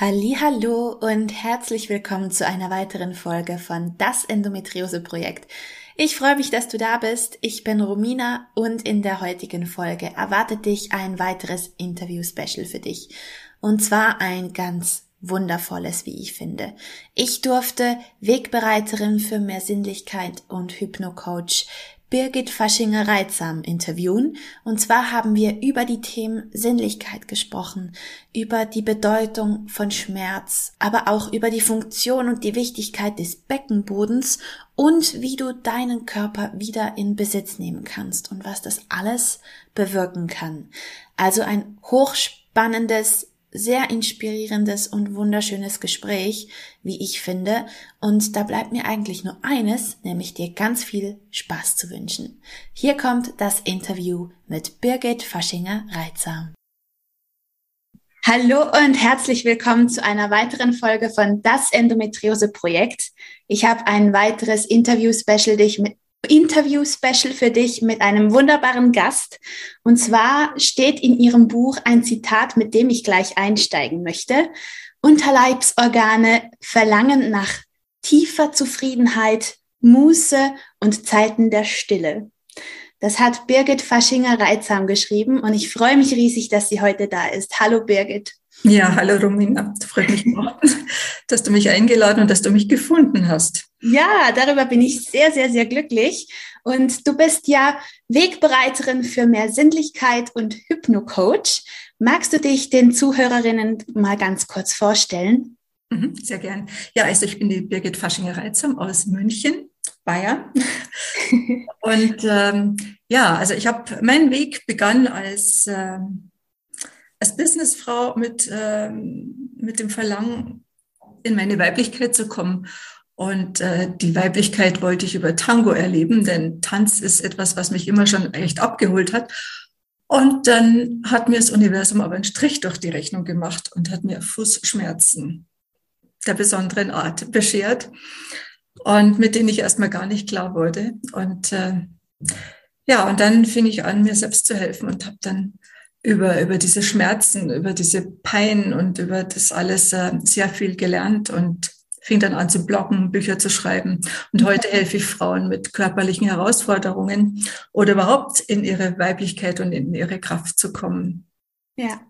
Hallo und herzlich willkommen zu einer weiteren Folge von Das Endometriose Projekt. Ich freue mich, dass du da bist. Ich bin Romina und in der heutigen Folge erwartet dich ein weiteres Interview-Special für dich. Und zwar ein ganz wundervolles, wie ich finde. Ich durfte Wegbereiterin für mehr Sinnlichkeit und Hypnocoach Birgit Faschinger-Reitsam interviewen. Und zwar haben wir über die Themen Sinnlichkeit gesprochen, über die Bedeutung von Schmerz, aber auch über die Funktion und die Wichtigkeit des Beckenbodens und wie du deinen Körper wieder in Besitz nehmen kannst und was das alles bewirken kann. Also ein hochspannendes sehr inspirierendes und wunderschönes Gespräch, wie ich finde. Und da bleibt mir eigentlich nur eines, nämlich dir ganz viel Spaß zu wünschen. Hier kommt das Interview mit Birgit Faschinger-Reitsam. Hallo und herzlich willkommen zu einer weiteren Folge von Das Endometriose Projekt. Ich habe ein weiteres Interview-Special mit Interview-Special für dich mit einem wunderbaren Gast. Und zwar steht in ihrem Buch ein Zitat, mit dem ich gleich einsteigen möchte. Unterleibsorgane verlangen nach tiefer Zufriedenheit, Muße und Zeiten der Stille. Das hat Birgit Faschinger-Reitsam geschrieben und ich freue mich riesig, dass sie heute da ist. Hallo Birgit. Ja, hallo Romina. Freut mich dass du mich eingeladen und dass du mich gefunden hast. Ja, darüber bin ich sehr, sehr, sehr glücklich. Und du bist ja Wegbereiterin für mehr Sinnlichkeit und Hypnocoach. Magst du dich den Zuhörerinnen mal ganz kurz vorstellen? Mhm, sehr gern. Ja, also ich bin die Birgit Faschinger-Reitsam aus München, Bayern. und ähm, ja, also ich habe, mein Weg begann als, ähm, als Businessfrau mit, ähm, mit dem Verlangen, in meine Weiblichkeit zu kommen und äh, die Weiblichkeit wollte ich über Tango erleben, denn Tanz ist etwas, was mich immer schon echt abgeholt hat. Und dann hat mir das Universum aber einen Strich durch die Rechnung gemacht und hat mir Fußschmerzen der besonderen Art beschert und mit denen ich erstmal gar nicht klar wurde. Und äh, ja, und dann fing ich an, mir selbst zu helfen und habe dann über, über diese Schmerzen, über diese Pein und über das alles äh, sehr viel gelernt und fing dann an zu bloggen, Bücher zu schreiben. Und heute helfe ich Frauen mit körperlichen Herausforderungen oder überhaupt in ihre Weiblichkeit und in ihre Kraft zu kommen. Ja.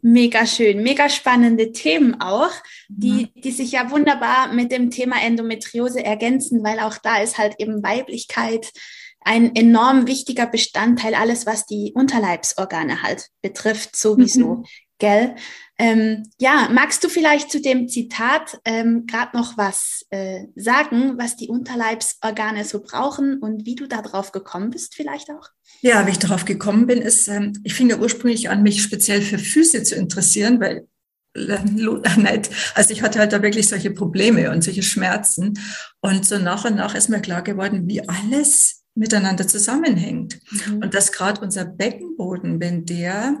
Mega schön, mega spannende Themen auch, die, die sich ja wunderbar mit dem Thema Endometriose ergänzen, weil auch da ist halt eben Weiblichkeit ein enorm wichtiger Bestandteil, alles was die Unterleibsorgane halt betrifft, sowieso. Mhm. Gell? Ähm, ja, magst du vielleicht zu dem Zitat ähm, gerade noch was äh, sagen, was die Unterleibsorgane so brauchen und wie du darauf gekommen bist, vielleicht auch? Ja, wie ich darauf gekommen bin, ist, ähm, ich fing ja ursprünglich an, mich speziell für Füße zu interessieren, weil äh, also ich hatte halt da wirklich solche Probleme und solche Schmerzen. Und so nach und nach ist mir klar geworden, wie alles miteinander zusammenhängt. Mhm. Und dass gerade unser Beckenboden, wenn der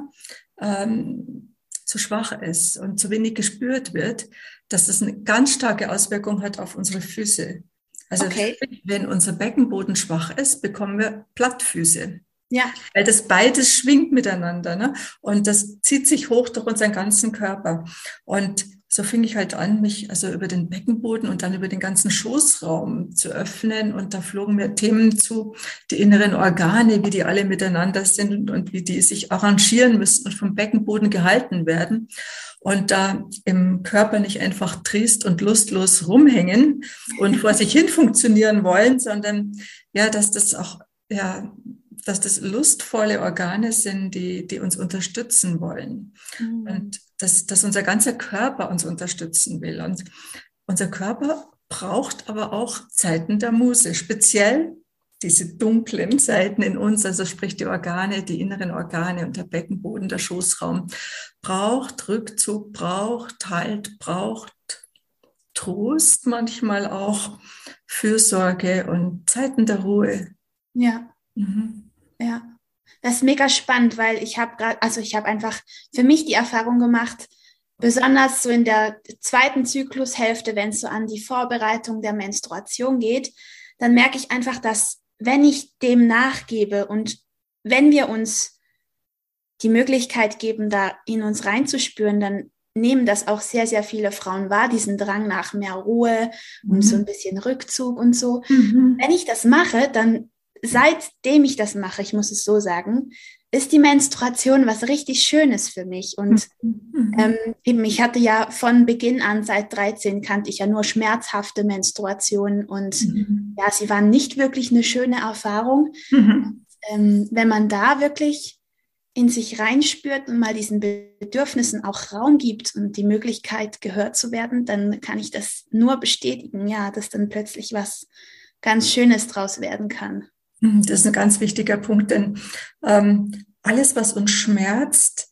ähm, zu schwach ist und zu wenig gespürt wird, dass das eine ganz starke Auswirkung hat auf unsere Füße. Also okay. wenn unser Beckenboden schwach ist, bekommen wir Plattfüße. Ja. Weil das beides schwingt miteinander. Ne? Und das zieht sich hoch durch unseren ganzen Körper. Und so fing ich halt an, mich also über den Beckenboden und dann über den ganzen Schoßraum zu öffnen. Und da flogen mir Themen zu, die inneren Organe, wie die alle miteinander sind und wie die sich arrangieren müssen und vom Beckenboden gehalten werden. Und da im Körper nicht einfach triest und lustlos rumhängen und vor sich hin funktionieren wollen, sondern ja, dass das auch ja, dass das lustvolle Organe sind, die, die uns unterstützen wollen. Mhm. Und dass, dass unser ganzer Körper uns unterstützen will. Und unser Körper braucht aber auch Zeiten der Muse, speziell diese dunklen Seiten in uns, also sprich die Organe, die inneren Organe und der Beckenboden, der Schoßraum, braucht Rückzug, braucht Halt, braucht Trost manchmal auch, Fürsorge und Zeiten der Ruhe. Ja. Mhm. Ja. Das ist mega spannend, weil ich habe gerade, also ich habe einfach für mich die Erfahrung gemacht, besonders so in der zweiten Zyklushälfte, wenn es so an die Vorbereitung der Menstruation geht, dann merke ich einfach, dass wenn ich dem nachgebe und wenn wir uns die Möglichkeit geben, da in uns reinzuspüren, dann nehmen das auch sehr, sehr viele Frauen wahr, diesen Drang nach mehr Ruhe mhm. und so ein bisschen Rückzug und so. Mhm. Wenn ich das mache, dann seitdem ich das mache, ich muss es so sagen, ist die Menstruation was richtig Schönes für mich. Und mhm. ähm, eben, ich hatte ja von Beginn an, seit 13, kannte ich ja nur schmerzhafte Menstruationen und mhm. ja, sie waren nicht wirklich eine schöne Erfahrung. Mhm. Ähm, wenn man da wirklich in sich reinspürt und mal diesen Bedürfnissen auch Raum gibt und die Möglichkeit gehört zu werden, dann kann ich das nur bestätigen, ja, dass dann plötzlich was ganz Schönes draus werden kann. Das ist ein ganz wichtiger Punkt, denn ähm, alles, was uns schmerzt,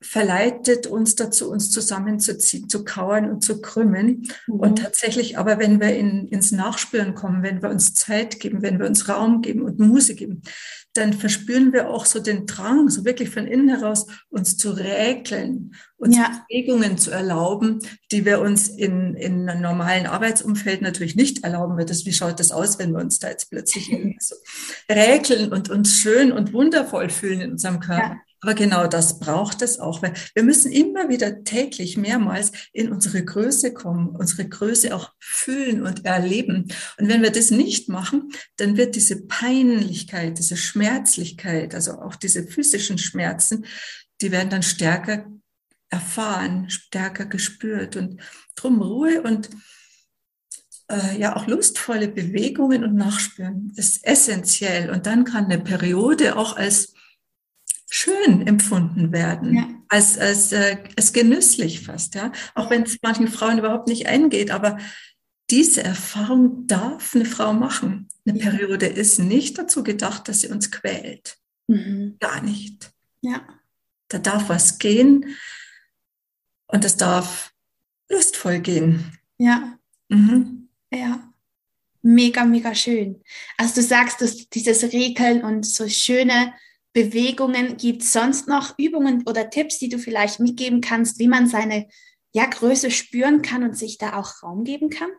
verleitet uns dazu, uns zusammenzuziehen, zu kauern und zu krümmen. Mhm. Und tatsächlich aber, wenn wir in, ins Nachspüren kommen, wenn wir uns Zeit geben, wenn wir uns Raum geben und Muße geben, dann verspüren wir auch so den Drang, so wirklich von innen heraus, uns zu räkeln, uns ja. Bewegungen zu erlauben, die wir uns in, in einem normalen Arbeitsumfeld natürlich nicht erlauben. Weil das, wie schaut das aus, wenn wir uns da jetzt plötzlich so räkeln und uns schön und wundervoll fühlen in unserem Körper? Ja. Aber genau das braucht es auch, weil wir müssen immer wieder täglich mehrmals in unsere Größe kommen, unsere Größe auch fühlen und erleben. Und wenn wir das nicht machen, dann wird diese Peinlichkeit, diese Schmerzlichkeit, also auch diese physischen Schmerzen, die werden dann stärker erfahren, stärker gespürt. Und drum Ruhe und äh, ja auch lustvolle Bewegungen und Nachspüren ist essentiell. Und dann kann eine Periode auch als schön empfunden werden, ja. als, als, äh, als genüsslich fast, ja. Auch wenn es manchen Frauen überhaupt nicht eingeht, aber diese Erfahrung darf eine Frau machen. Eine ja. Periode ist nicht dazu gedacht, dass sie uns quält. Mhm. Gar nicht. Ja. Da darf was gehen und es darf lustvoll gehen. Ja. Mhm. Ja. Mega, mega schön. Also du sagst, dass dieses Regeln und so schöne Bewegungen? Gibt es sonst noch Übungen oder Tipps, die du vielleicht mitgeben kannst, wie man seine ja, Größe spüren kann und sich da auch Raum geben kann?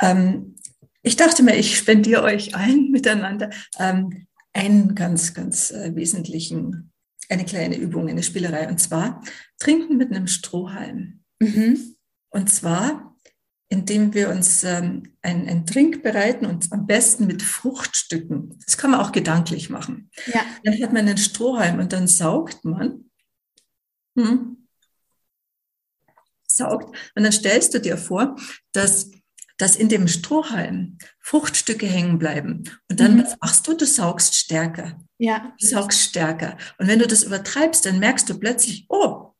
Ähm, ich dachte mir, ich spendiere euch allen miteinander ähm, einen ganz, ganz äh, wesentlichen, eine kleine Übung, eine Spielerei, und zwar Trinken mit einem Strohhalm. Mhm. Und zwar indem wir uns ähm, einen, einen Trink bereiten und am besten mit Fruchtstücken. Das kann man auch gedanklich machen. Ja. Dann hat man einen Strohhalm und dann saugt man. Hm, saugt. Und dann stellst du dir vor, dass, dass in dem Strohhalm Fruchtstücke hängen bleiben. Und dann, mhm. was machst du? Du saugst stärker. Ja. Du saugst stärker. Und wenn du das übertreibst, dann merkst du plötzlich, oh,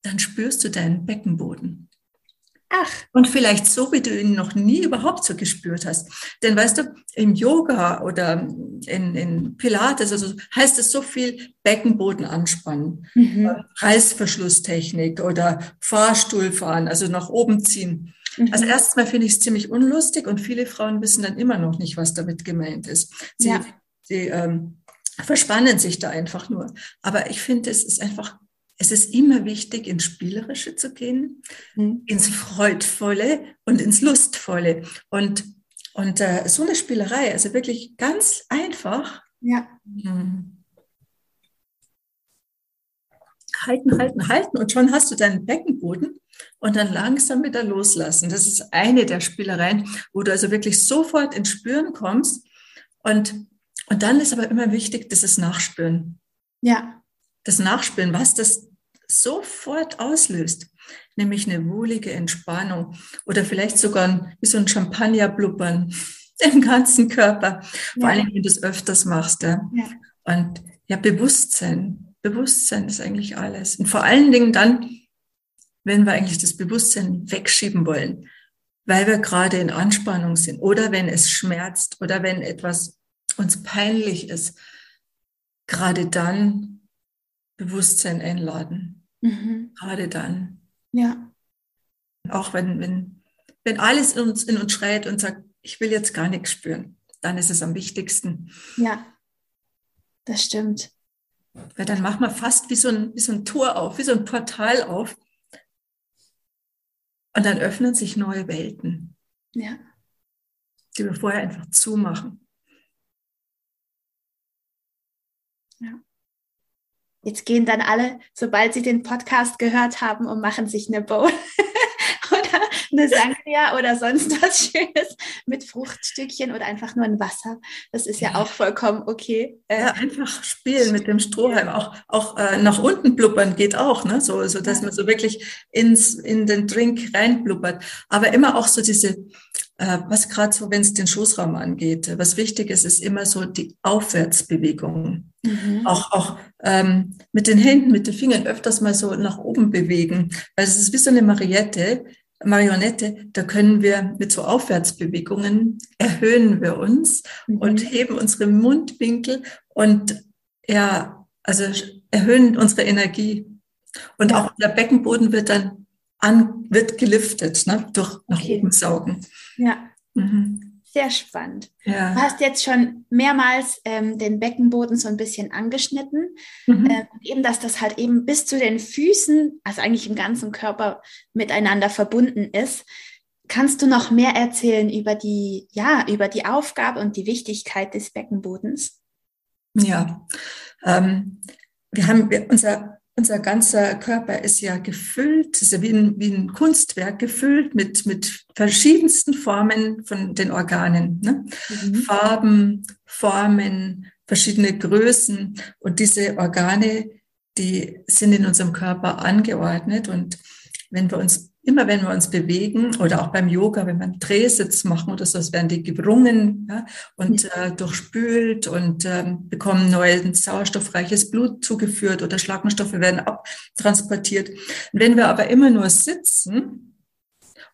dann spürst du deinen Beckenboden. Ach. Und vielleicht so, wie du ihn noch nie überhaupt so gespürt hast. Denn weißt du, im Yoga oder in, in Pilates, also heißt es so viel Beckenboden anspannen, mhm. Äh, Reißverschlusstechnik oder Fahrstuhlfahren, also nach oben ziehen. Mhm. Also erstmal finde ich es ziemlich unlustig und viele Frauen wissen dann immer noch nicht, was damit gemeint ist. Sie, ja. sie ähm, verspannen sich da einfach nur. Aber ich finde, es ist einfach es ist immer wichtig, ins Spielerische zu gehen, mhm. ins Freudvolle und ins Lustvolle. Und, und äh, so eine Spielerei, also wirklich ganz einfach. Ja. Mhm. Halten, halten, halten und schon hast du deinen Beckenboden und dann langsam wieder loslassen. Das ist eine der Spielereien, wo du also wirklich sofort ins Spüren kommst. Und, und dann ist aber immer wichtig, das ist Nachspüren. Ja das Nachspüren, was das sofort auslöst, nämlich eine wohlige Entspannung oder vielleicht sogar wie so ein Champagner-Blubbern im ganzen Körper, ja. vor allem wenn du es öfters machst. Ja. ja. Und ja, Bewusstsein, Bewusstsein ist eigentlich alles. Und vor allen Dingen dann, wenn wir eigentlich das Bewusstsein wegschieben wollen, weil wir gerade in Anspannung sind oder wenn es schmerzt oder wenn etwas uns peinlich ist, gerade dann Bewusstsein einladen. Mhm. Gerade dann. Ja. Auch wenn, wenn, wenn alles in uns, in uns schreit und sagt, ich will jetzt gar nichts spüren, dann ist es am wichtigsten. Ja, das stimmt. Weil dann machen wir fast wie so, ein, wie so ein Tor auf, wie so ein Portal auf. Und dann öffnen sich neue Welten. Ja. Die wir vorher einfach zumachen. Jetzt gehen dann alle, sobald sie den Podcast gehört haben, und machen sich eine Bowl oder eine Sangria oder sonst was Schönes mit Fruchtstückchen oder einfach nur ein Wasser. Das ist ja, auch vollkommen okay. Äh, ja, einfach spielen mit dem Strohhalm. Auch, auch äh, nach unten blubbern geht auch, ne? so, so dass man so wirklich ins, in den Drink reinblubbert. Aber immer auch so diese äh, was gerade so, wenn es den Schoßraum angeht, was wichtig ist, ist immer so die Aufwärtsbewegung. Mhm. Auch, auch ähm, mit den Händen, mit den Fingern öfters mal so nach oben bewegen. Weil es ist wie so eine Mariette, Marionette, da können wir mit so Aufwärtsbewegungen erhöhen wir uns mhm. und heben unsere Mundwinkel und ja, also erhöhen unsere Energie. Und ja. auch der Beckenboden wird dann an, wird geliftet, ne? durch nach okay. oben saugen. Ja. Mhm. Sehr spannend. Ja. Du hast jetzt schon mehrmals ähm, den Beckenboden so ein bisschen angeschnitten. Mhm. Ähm, eben, dass das halt eben bis zu den Füßen, also eigentlich im ganzen Körper miteinander verbunden ist. Kannst du noch mehr erzählen über die, ja, über die Aufgabe und die Wichtigkeit des Beckenbodens? Ja, ähm, wir haben unser unser ganzer Körper ist ja gefüllt, ist ja wie ein, wie ein Kunstwerk gefüllt mit, mit verschiedensten Formen von den Organen. Ne? Mhm. Farben, Formen, verschiedene Größen. Und diese Organe, die sind in unserem Körper angeordnet. Und wenn wir uns immer wenn wir uns bewegen oder auch beim Yoga, wenn wir einen Drehsitz machen oder so, werden die gebrungen ja, und äh, durchspült und ähm, bekommen neues sauerstoffreiches Blut zugeführt oder Schlagenstoffe werden abtransportiert. Und wenn wir aber immer nur sitzen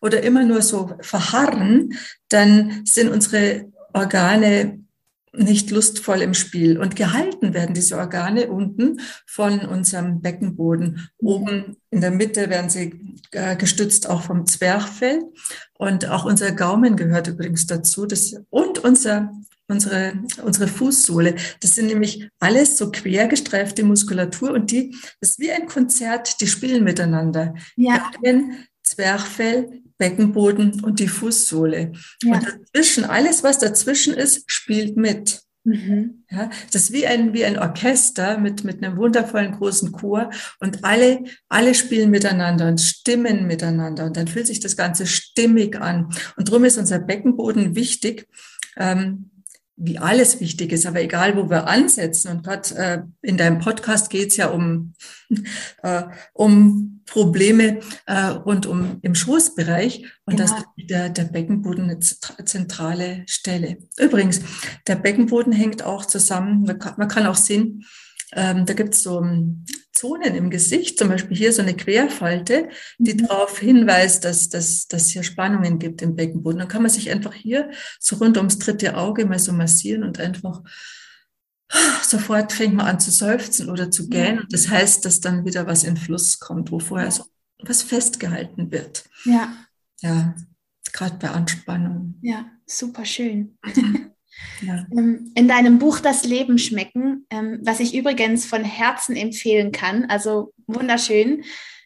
oder immer nur so verharren, dann sind unsere Organe nicht lustvoll im Spiel. Und gehalten werden diese Organe unten von unserem Beckenboden. Oben in der Mitte werden sie äh, gestützt auch vom Zwerchfell. Und auch unser Gaumen gehört übrigens dazu. Das, und unser, unsere, unsere Fußsohle. Das sind nämlich alles so quergestreifte Muskulatur und die, das ist wie ein Konzert, die spielen miteinander. Ja. Gaumen, Zwerchfell, Beckenboden und die Fußsohle. Ja. Und dazwischen, alles, was dazwischen ist, spielt mit. Mhm. Ja, das ist wie ein, wie ein Orchester mit, mit einem wundervollen großen Chor und alle, alle spielen miteinander und stimmen miteinander und dann fühlt sich das Ganze stimmig an. Und darum ist unser Beckenboden wichtig. Ähm, wie alles wichtig ist, aber egal, wo wir ansetzen. Und gerade äh, in deinem Podcast geht es ja um, äh, um Probleme äh, rund um im Schoßbereich. Und genau. das ist der, der Beckenboden eine zentrale Stelle. Übrigens, der Beckenboden hängt auch zusammen, man kann, man kann auch sehen, ähm, da gibt es so ähm, Zonen im Gesicht, zum Beispiel hier so eine Querfalte, die mhm. darauf hinweist, dass, dass, dass hier Spannungen gibt im Beckenboden. Dann kann man sich einfach hier so rund ums dritte Auge mal so massieren und einfach sofort fängt man an zu seufzen oder zu gähnen. Und das heißt, dass dann wieder was in Fluss kommt, wo vorher so was festgehalten wird. Ja. Ja, gerade bei Anspannung. Ja, super schön. Mhm. Ja. Ähm, in deinem Buch Das Leben schmecken, ähm, was ich übrigens von Herzen empfehlen kann, also wunderschön,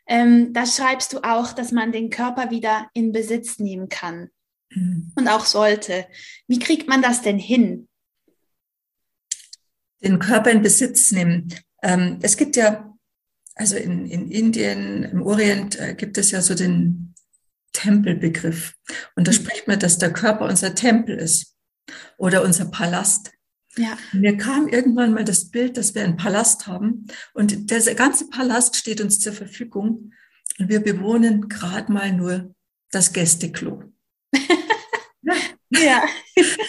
ähm, da schreibst du auch, dass man den Körper wieder in Besitz nehmen kann mhm. und auch sollte. Wie kriegt man das denn hin? Den Körper in Besitz nehmen. es gibt ja, also in, in Indien, im Orient äh, gibt es ja so den Tempelbegriff. Und da mhm. spricht man, dass der Körper unser Tempel ist oder unser Palast. Ja. Mir kam irgendwann mal das Bild, dass wir einen Palast haben und der ganze Palast steht uns zur Verfügung und wir bewohnen gerade mal nur das Gästeklo. ja. ja.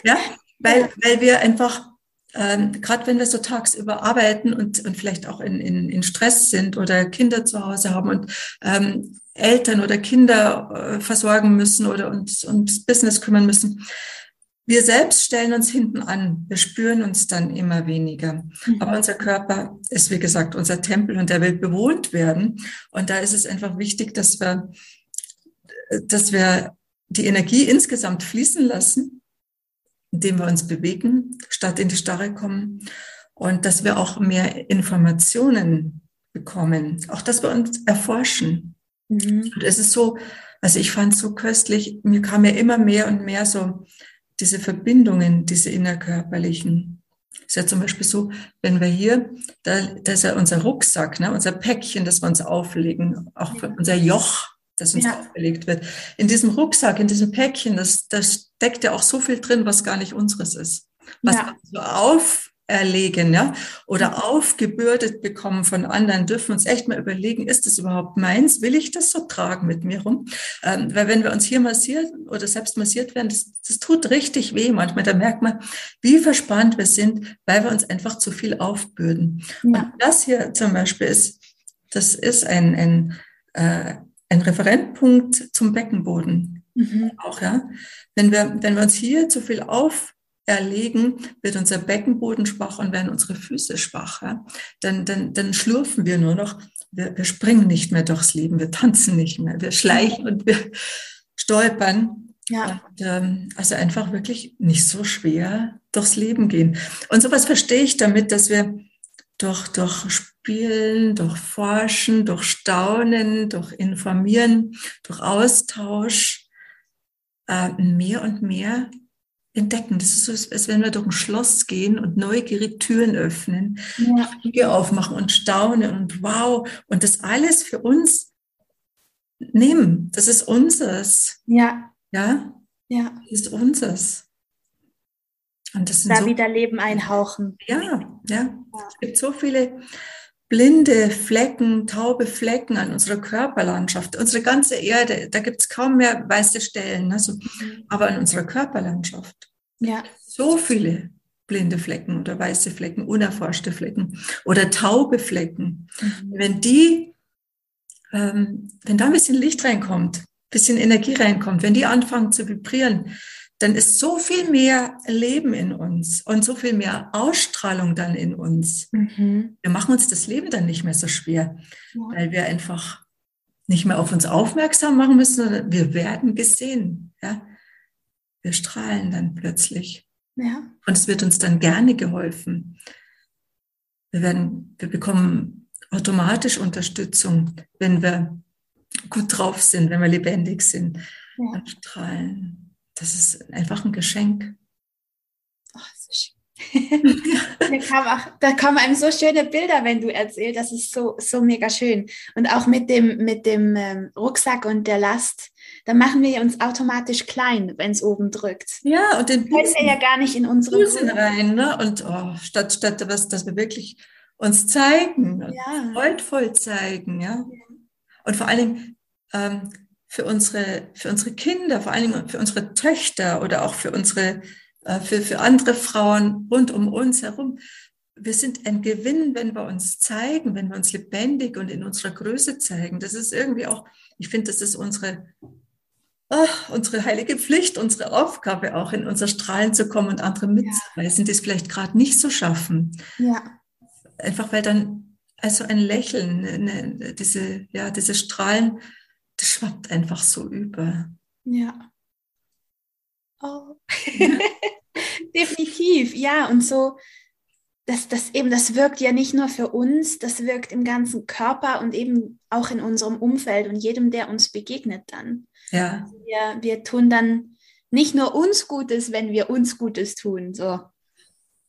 ja, weil, weil wir einfach, ähm, gerade wenn wir so tagsüber arbeiten und, und vielleicht auch in, in, in Stress sind oder Kinder zu Hause haben und ähm, Eltern oder Kinder äh, versorgen müssen oder uns ums Business kümmern müssen, wir selbst stellen uns hinten an. Wir spüren uns dann immer weniger. Mhm. Aber unser Körper ist, wie gesagt, unser Tempel und der will bewohnt werden. Und da ist es einfach wichtig, dass wir, dass wir die Energie insgesamt fließen lassen, indem wir uns bewegen, statt in die Starre kommen und dass wir auch mehr Informationen bekommen, auch dass wir uns erforschen. Mhm. Und es ist so, also ich fand es so köstlich, mir kam ja immer mehr und mehr so diese Verbindungen, diese innerkörperlichen. Ist ja zum Beispiel so, wenn wir hier, da, da ist ja unser Rucksack, ne, unser Päckchen, das wir uns auflegen, auch unser Joch, das uns ja. aufgelegt wird. In diesem Rucksack, in diesem Päckchen, das, das steckt ja auch so viel drin, was gar nicht unseres ist. Was ja. so auf, erlegen, ja, oder mhm. aufgebürdet bekommen von anderen, dürfen uns echt mal überlegen, ist das überhaupt meins? Will ich das so tragen mit mir rum? Ähm, weil wenn wir uns hier massieren oder selbst massiert werden, das, das tut richtig weh manchmal. Da merkt man, wie verspannt wir sind, weil wir uns einfach zu viel aufbürden. Ja. Und das hier zum Beispiel ist, das ist ein, ein, äh, ein Referentpunkt zum Beckenboden. Mhm. Auch, ja. Wenn wir, wenn wir uns hier zu viel auf erlegen, wird unser Beckenboden schwach und werden unsere Füße schwach. Ja? Dann, dann, dann schlurfen wir nur noch. Wir, wir springen nicht mehr durchs Leben, wir tanzen nicht mehr, wir schleichen und wir stolpern. Ja. Und, ähm, also einfach wirklich nicht so schwer durchs Leben gehen. Und sowas verstehe ich damit, dass wir durch, durch Spielen, durch Forschen, durch Staunen, durch Informieren, durch Austausch äh, mehr und mehr entdecken. Das ist so, als wenn wir durch ein Schloss gehen und neugierig Türen öffnen, ja. Aufmachen und staunen und wow. Und das alles für uns nehmen. Das ist unseres. Ja. Ja? Ja. Das ist unseres. Und das sind da so, wieder Leben einhauchen. Ja, ja, ja. Es gibt so viele blinde Flecken, taube Flecken an unserer Körperlandschaft. Unsere ganze Erde, da gibt es kaum mehr weiße Stellen, also, aber an unserer Körperlandschaft. Ja. So viele blinde Flecken oder weiße Flecken, unerforschte Flecken oder taube Flecken. Mhm. Wenn die, ähm, wenn da ein bisschen Licht reinkommt, ein bisschen Energie reinkommt, wenn die anfangen zu vibrieren, dann ist so viel mehr Leben in uns und so viel mehr Ausstrahlung dann in uns. Mhm. Wir machen uns das Leben dann nicht mehr so schwer, ja. weil wir einfach nicht mehr auf uns aufmerksam machen müssen, sondern wir werden gesehen. Ja? Wir strahlen dann plötzlich. Ja. Und es wird uns dann gerne geholfen. Wir werden, wir bekommen automatisch Unterstützung, wenn wir gut drauf sind, wenn wir lebendig sind ja. und strahlen das ist einfach ein Geschenk. Oh, so schön. da, kam auch, da kommen einem so schöne Bilder, wenn du erzählst. Das ist so, so mega schön. Und auch mit dem, mit dem ähm, Rucksack und der Last, da machen wir uns automatisch klein, wenn es oben drückt. Ja, und den Busen, ja gar nicht in unsere Busen rein. Ne? Und oh, statt, statt was, dass wir wirklich uns zeigen, ja. freudvoll zeigen. Ja? Und vor Dingen, ähm, für unsere, für unsere Kinder, vor Dingen für unsere Töchter oder auch für unsere, äh, für, für andere Frauen rund um uns herum. Wir sind ein Gewinn, wenn wir uns zeigen, wenn wir uns lebendig und in unserer Größe zeigen. Das ist irgendwie auch, ich finde, das ist unsere, oh, unsere heilige Pflicht, unsere Aufgabe auch in unser Strahlen zu kommen und andere mitzureißen, die es vielleicht gerade nicht so schaffen. Ja. Einfach weil dann also ein Lächeln, eine, diese, ja, diese Strahlen das schwappt einfach so über. Ja. Oh. Definitiv, ja. Und so, das, das eben, das wirkt ja nicht nur für uns, das wirkt im ganzen Körper und eben auch in unserem Umfeld und jedem, der uns begegnet dann. Ja. Also wir, wir tun dann nicht nur uns Gutes, wenn wir uns Gutes tun. So.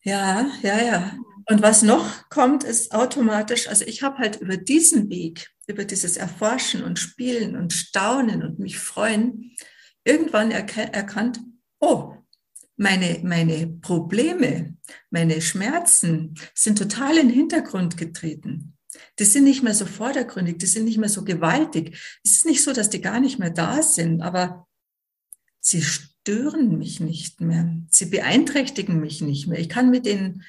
Ja, ja, ja. Und was noch kommt, ist automatisch, also ich habe halt über diesen Weg, über dieses Erforschen und Spielen und Staunen und mich freuen, irgendwann erkannt, oh, meine, meine Probleme, meine Schmerzen sind total in den Hintergrund getreten. Die sind nicht mehr so vordergründig, die sind nicht mehr so gewaltig. Es ist nicht so, dass die gar nicht mehr da sind, aber sie stören mich nicht mehr. Sie beeinträchtigen mich nicht mehr. Ich kann mit denen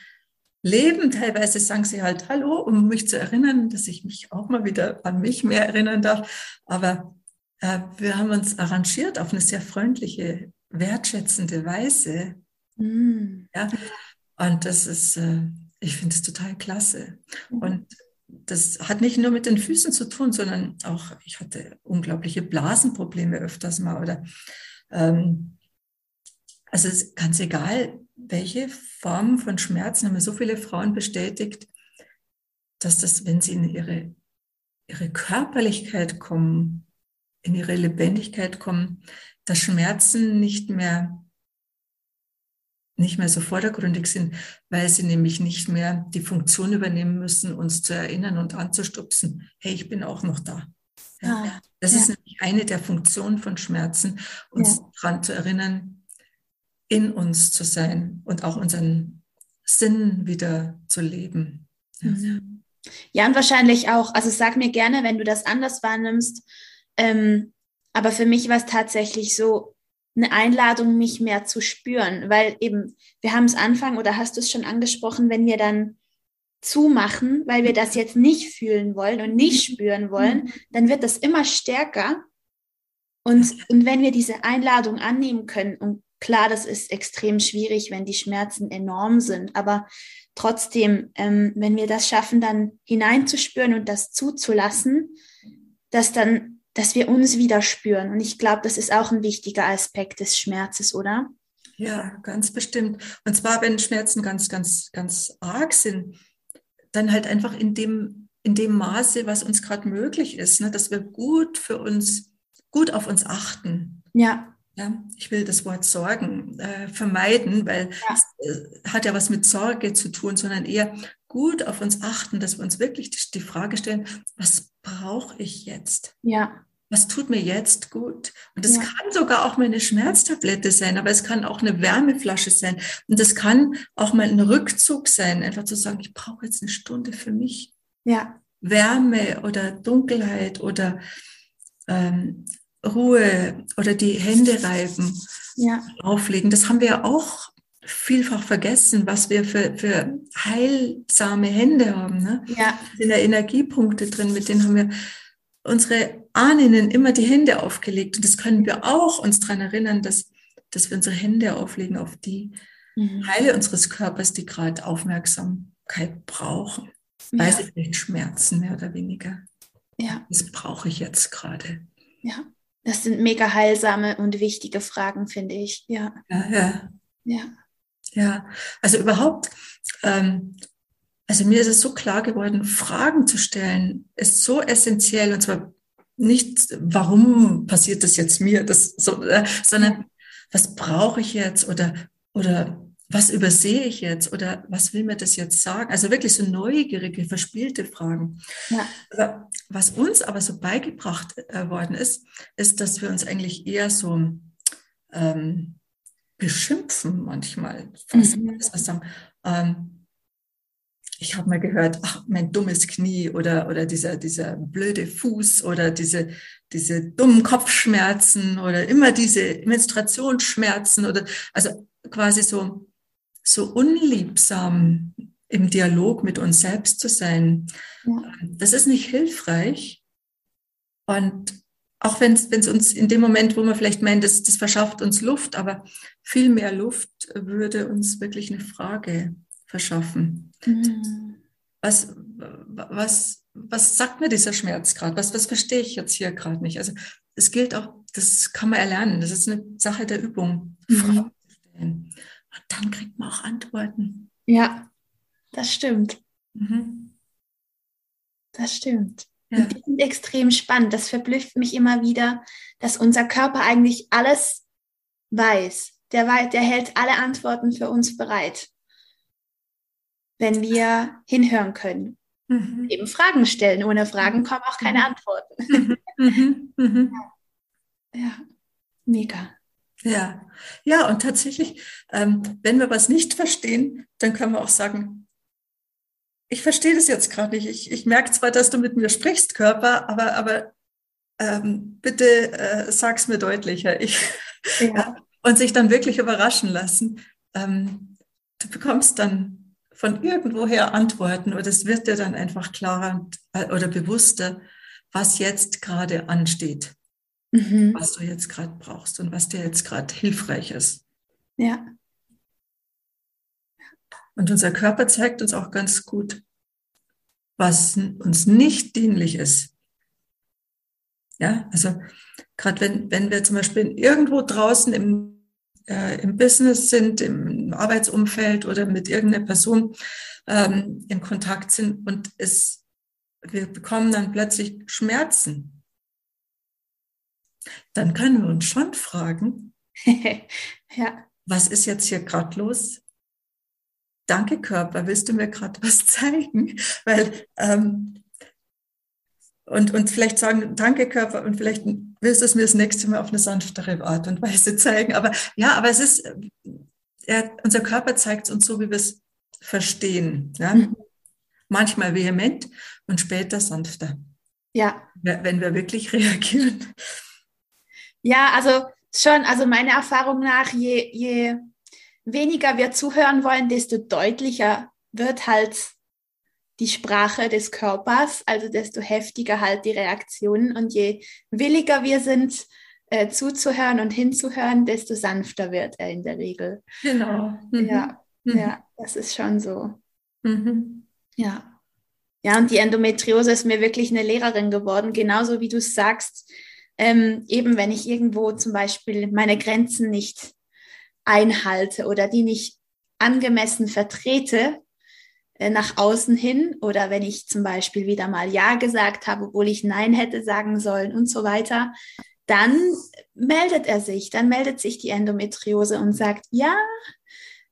leben. Teilweise sagen sie halt Hallo, um mich zu erinnern, dass ich mich auch mal wieder an mich mehr erinnern darf. Aber äh, wir haben uns arrangiert auf eine sehr freundliche, wertschätzende Weise. Mm. Ja, und das ist, äh, ich finde es total klasse. Mhm. Und das hat nicht nur mit den Füßen zu tun, sondern auch, ich hatte unglaubliche Blasenprobleme öfters mal oder ähm, also es ist ganz egal, welche Form von Schmerzen haben mir so viele Frauen bestätigt, dass das, wenn sie in ihre, ihre Körperlichkeit kommen, in ihre Lebendigkeit kommen, dass Schmerzen nicht mehr nicht mehr so vordergründig sind, weil sie nämlich nicht mehr die Funktion übernehmen müssen, uns zu erinnern und anzustupsen. Hey, ich bin auch noch da. Ja. Ah, das ja. ist nämlich eine der Funktionen von Schmerzen, uns ja. daran zu erinnern, in uns zu sein und auch unseren Sinn wieder zu leben. Ja. Mhm. ja, und wahrscheinlich auch, also sag mir gerne, wenn du das anders wahrnimmst, ähm, aber für mich war es tatsächlich so, eine Einladung, mich mehr zu spüren, weil eben, wir haben es Anfang oder hast du es schon angesprochen, wenn wir dann zumachen, weil wir das jetzt nicht fühlen wollen und nicht spüren wollen, dann wird das immer stärker. Und, und wenn wir diese Einladung annehmen können, und klar, das ist extrem schwierig, wenn die Schmerzen enorm sind, aber trotzdem, ähm, wenn wir das schaffen, dann hineinzuspüren und das zuzulassen, dass dann dass wir uns wieder spüren. Und ich glaube, das ist auch ein wichtiger Aspekt des Schmerzes, oder? Ja, ganz bestimmt. Und zwar, wenn Schmerzen ganz, ganz, ganz arg sind, dann halt einfach in dem, in dem Maße, was uns gerade möglich ist, ne, dass wir gut für uns, gut auf uns achten. Ja. Ja, ich will das Wort Sorgen äh, vermeiden, weil ja. es äh, hat ja was mit Sorge zu tun, sondern eher gut auf uns achten, dass wir uns wirklich die, Frage stellen, was brauche ich jetzt? Ja. Was tut mir jetzt gut? Und das ja. kann sogar auch mal eine Schmerztablette sein, aber es kann auch eine Wärmeflasche sein. Und das kann auch mal ein Rückzug sein, einfach zu sagen, ich brauche jetzt eine Stunde für mich. Ja. Wärme oder Dunkelheit oder ähm, Ruhe oder die Hände reiben, ja. auflegen. Das haben wir auch vielfach vergessen, was wir für, für heilsame Hände haben. Ne? Ja. Da sind ja Energiepunkte drin, mit denen haben wir unsere Ahnen immer die Hände aufgelegt. Und das können wir auch uns daran erinnern, dass, dass wir unsere Hände auflegen auf die mhm. Teile unseres Körpers, die gerade Aufmerksamkeit brauchen. Ja. Weil sie vielleicht schmerzen, mehr oder weniger. Ja. Das brauche ich jetzt gerade. Ja. Das sind mega heilsame und wichtige Fragen, finde ich. Ja. Ja, ja. Ja. Ja, also überhaupt, ähm, also mir ist es so klar geworden, Fragen zu stellen ist so essentiell und zwar nicht, warum passiert das jetzt mir, das so, äh, sondern was brauche ich jetzt oder, oder was übersehe ich jetzt oder was will mir das jetzt sagen? Also wirklich so neugierige, verspielte Fragen. Ja. Was uns aber so beigebracht äh, worden ist, ist, dass wir uns eigentlich eher so ähm, beschimpfen manchmal. Fast, mhm. sagen. Ähm, ich habe mal gehört, ach, mein dummes Knie oder, oder dieser, dieser blöde Fuß oder diese, diese dummen Kopfschmerzen oder immer diese Menstruationsschmerzen oder also quasi so, so unliebsam im Dialog mit uns selbst zu sein. Ja. Das ist nicht hilfreich. Und auch wenn es uns in dem Moment, wo man vielleicht meint, das, das verschafft uns Luft, aber viel mehr Luft würde uns wirklich eine Frage verschaffen. Mhm. Was, was, was sagt mir dieser Schmerz gerade? Was, was verstehe ich jetzt hier gerade nicht? Also es gilt auch, das kann man erlernen. Das ist eine Sache der Übung, mhm. Fragen zu stellen. Dann kriegt man auch Antworten. Ja, das stimmt. Mhm. Das stimmt. Ja. Die sind extrem spannend. Das verblüfft mich immer wieder, dass unser Körper eigentlich alles weiß. Der, weiß, der hält alle Antworten für uns bereit, wenn wir hinhören können. Mhm. Eben Fragen stellen. Ohne Fragen kommen auch keine Antworten. Mhm. Mhm. Ja. ja, mega. Ja, ja, und tatsächlich, ähm, wenn wir was nicht verstehen, dann können wir auch sagen, ich verstehe das jetzt gerade nicht. Ich, ich merke zwar, dass du mit mir sprichst, Körper, aber, aber ähm, bitte äh, sag's mir deutlicher. Ich, ja. und sich dann wirklich überraschen lassen. Ähm, du bekommst dann von irgendwoher Antworten oder es wird dir dann einfach klarer äh, oder bewusster, was jetzt gerade ansteht, mhm. was du jetzt gerade brauchst und was dir jetzt gerade hilfreich ist. Ja. Und unser Körper zeigt uns auch ganz gut, was uns nicht dienlich ist. Ja, also gerade wenn, wenn wir zum Beispiel irgendwo draußen im, äh, im Business sind, im Arbeitsumfeld oder mit irgendeiner Person ähm, in Kontakt sind und es, wir bekommen dann plötzlich Schmerzen, dann können wir uns schon fragen, ja. was ist jetzt hier gerade los? Danke, Körper, willst du mir gerade was zeigen? Weil ähm, und, und vielleicht sagen, danke Körper, und vielleicht willst du es mir das nächste Mal auf eine sanftere Art und Weise zeigen. Aber ja, aber es ist, er, unser Körper zeigt es uns so, wie wir es verstehen. Ja? Mhm. Manchmal vehement und später sanfter. Ja. Wenn wir wirklich reagieren. Ja, also schon, also meiner Erfahrung nach, je, je weniger wir zuhören wollen, desto deutlicher wird halt die Sprache des Körpers, also desto heftiger halt die Reaktionen. Und je williger wir sind, äh, zuzuhören und hinzuhören, desto sanfter wird er in der Regel. Genau. Mhm. Ja, mhm. ja, das ist schon so. Mhm. Ja. Ja, und die Endometriose ist mir wirklich eine Lehrerin geworden, genauso wie du es sagst. Ähm, eben wenn ich irgendwo zum Beispiel meine Grenzen nicht einhalte oder die nicht angemessen vertrete, äh, nach außen hin oder wenn ich zum Beispiel wieder mal Ja gesagt habe, obwohl ich Nein hätte sagen sollen und so weiter, dann meldet er sich, dann meldet sich die Endometriose und sagt, ja,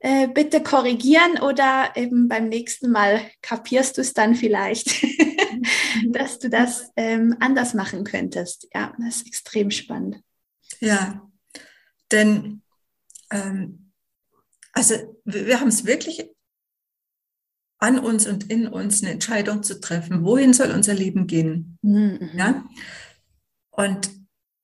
äh, bitte korrigieren oder eben beim nächsten Mal kapierst du es dann vielleicht, dass du das ähm, anders machen könntest. Ja, das ist extrem spannend. Ja, denn ähm, also wir haben es wirklich an uns und in uns eine Entscheidung zu treffen. Wohin soll unser Leben gehen? Mhm. Ja? Und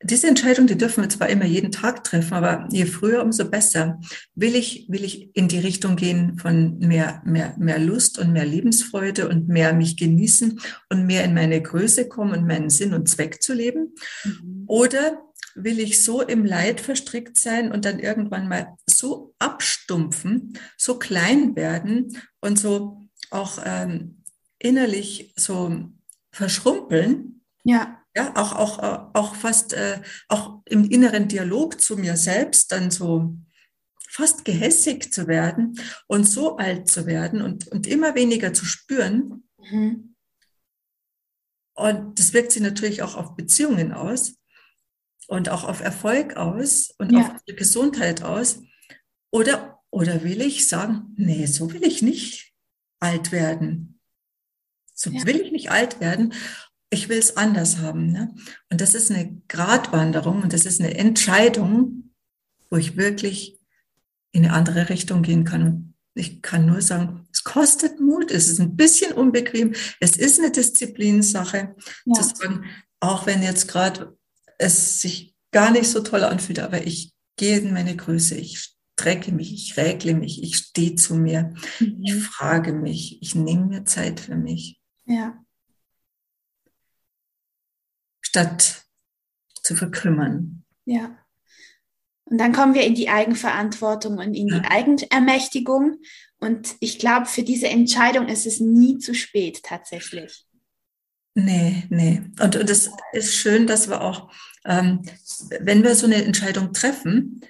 diese Entscheidung, die dürfen wir zwar immer jeden Tag treffen, aber je früher, umso besser. Will ich, will ich in die Richtung gehen von mehr, mehr, mehr Lust und mehr Lebensfreude und mehr mich genießen und mehr in meine Größe kommen und meinen Sinn und Zweck zu leben? Mhm. Oder will ich so im Leid verstrickt sein und dann irgendwann mal so abstumpfen, so klein werden und so auch ähm, innerlich so verschrumpeln. Ja. Ja, auch, auch, auch fast, äh, auch im inneren Dialog zu mir selbst dann so fast gehässig zu werden und so alt zu werden und, und immer weniger zu spüren. Mhm. Und das wirkt sich natürlich auch auf Beziehungen aus und auch auf Erfolg aus und ja. auf die Gesundheit aus. Oder, oder will ich sagen, nee, so will ich nicht alt werden. So ja. will ich nicht alt werden. Ich will es anders haben. Ne? Und das ist eine Gratwanderung und das ist eine Entscheidung, wo ich wirklich in eine andere Richtung gehen kann. Und ich kann nur sagen, es kostet Mut, es ist ein bisschen unbequem, es ist eine Disziplinsache, ja. zu sagen, auch wenn jetzt gerade es sich gar nicht so toll anfühlt, aber ich gehe in meine Größe, ich strecke mich, ich regle mich, ich stehe zu mir, mhm. ich frage mich, ich nehme mir Zeit für mich. Ja. Statt zu verkümmern. Ja. Und dann kommen wir in die Eigenverantwortung und in ja. die Eigenermächtigung. Und ich glaube, für diese Entscheidung ist es nie zu spät tatsächlich. Nee, nee. Und, und es ist schön, dass wir auch, ähm, wenn wir so eine Entscheidung treffen,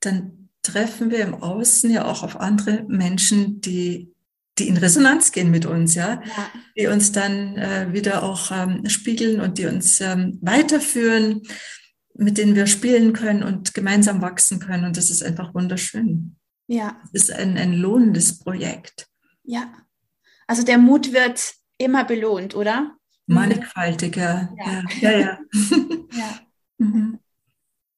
dann treffen wir im Außen ja auch auf andere Menschen, die, die in Resonanz gehen mit uns, ja, ja. die uns dann äh, wieder auch ähm, spiegeln und die uns ähm, weiterführen, mit denen wir spielen können und gemeinsam wachsen können. Und das ist einfach wunderschön. Ja. Das ist ein, ein lohnendes Projekt. Ja. Also der Mut wird immer belohnt, oder? Mannigfaltiger. Ja, ja, ja. Ja. ja. mhm.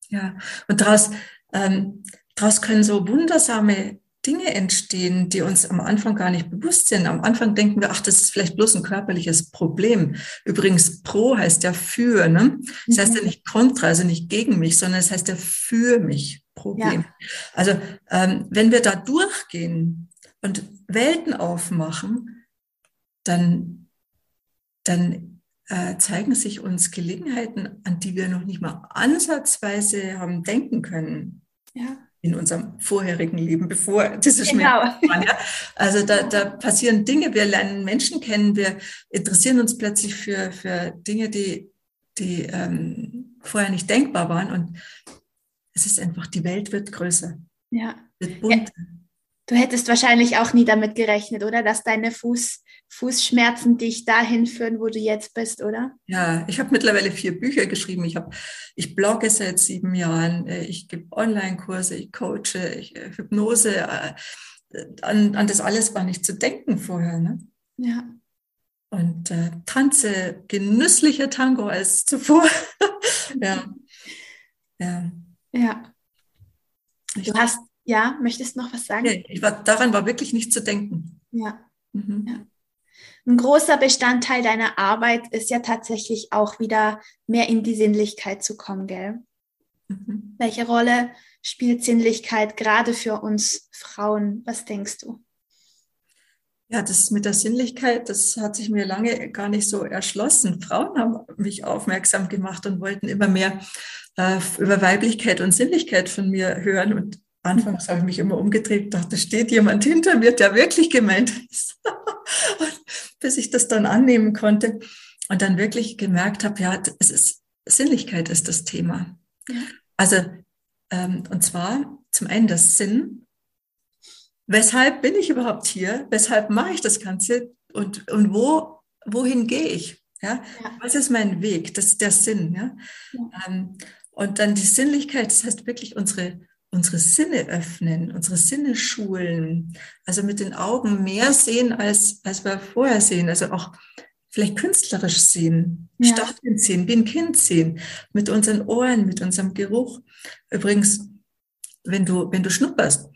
ja. Und daraus ähm, daraus können so wundersame Dinge entstehen, die uns am Anfang gar nicht bewusst sind. Am Anfang denken wir, ach, das ist vielleicht bloß ein körperliches Problem. Übrigens, pro heißt ja für, ne? Das heißt ja mhm. nicht kontra, also nicht gegen mich, sondern es das heißt ja für mich Problem. Ja. Also, ähm, wenn wir da durchgehen und Welten aufmachen, dann, dann äh, zeigen sich uns Gelegenheiten, an die wir noch nicht mal ansatzweise haben denken können. Ja in unserem vorherigen Leben, bevor diese Schmerzen genau. waren. Ja? Also da, da passieren Dinge, wir lernen Menschen kennen, wir interessieren uns plötzlich für, für Dinge, die, die ähm, vorher nicht denkbar waren. Und es ist einfach, die Welt wird größer. Ja. Wird bunter. Ja. Du hättest wahrscheinlich auch nie damit gerechnet, oder? Dass deine Fuß, Fußschmerzen dich dahin führen, wo du jetzt bist, oder? Ja, ich habe mittlerweile vier Bücher geschrieben. Ich, hab, ich blogge seit sieben Jahren. Äh, ich gebe Online-Kurse, ich coache, ich, äh, Hypnose. Äh, an, an das alles war nicht zu denken vorher. Ne? Ja. Und äh, tanze genüsslicher Tango als zuvor. ja. Ja. Ja. Du hast, ja, möchtest noch was sagen? Ich war, daran war wirklich nicht zu denken. Ja. Mhm. ja. Ein großer Bestandteil deiner Arbeit ist ja tatsächlich auch wieder mehr in die Sinnlichkeit zu kommen, gell? Mhm. Welche Rolle spielt Sinnlichkeit gerade für uns Frauen? Was denkst du? Ja, das mit der Sinnlichkeit, das hat sich mir lange gar nicht so erschlossen. Frauen haben mich aufmerksam gemacht und wollten immer mehr äh, über Weiblichkeit und Sinnlichkeit von mir hören. Und anfangs habe ich mich immer umgedreht, dachte, steht jemand hinter mir, der wirklich gemeint ist. bis ich das dann annehmen konnte und dann wirklich gemerkt habe, ja, es ist Sinnlichkeit ist das Thema. Ja. Also ähm, und zwar zum einen das Sinn. Weshalb bin ich überhaupt hier? Weshalb mache ich das Ganze? Und, und wo, wohin gehe ich? Ja? ja? Was ist mein Weg? Das ist der Sinn. Ja? ja. Ähm, und dann die Sinnlichkeit, das heißt wirklich unsere, unsere Sinne öffnen, unsere Sinne schulen. Also mit den Augen mehr sehen, als, als wir vorher sehen. Also auch vielleicht künstlerisch sehen, ja. Stacheln sehen, wie ein Kind sehen, mit unseren Ohren, mit unserem Geruch. Übrigens, wenn du, wenn du schnupperst,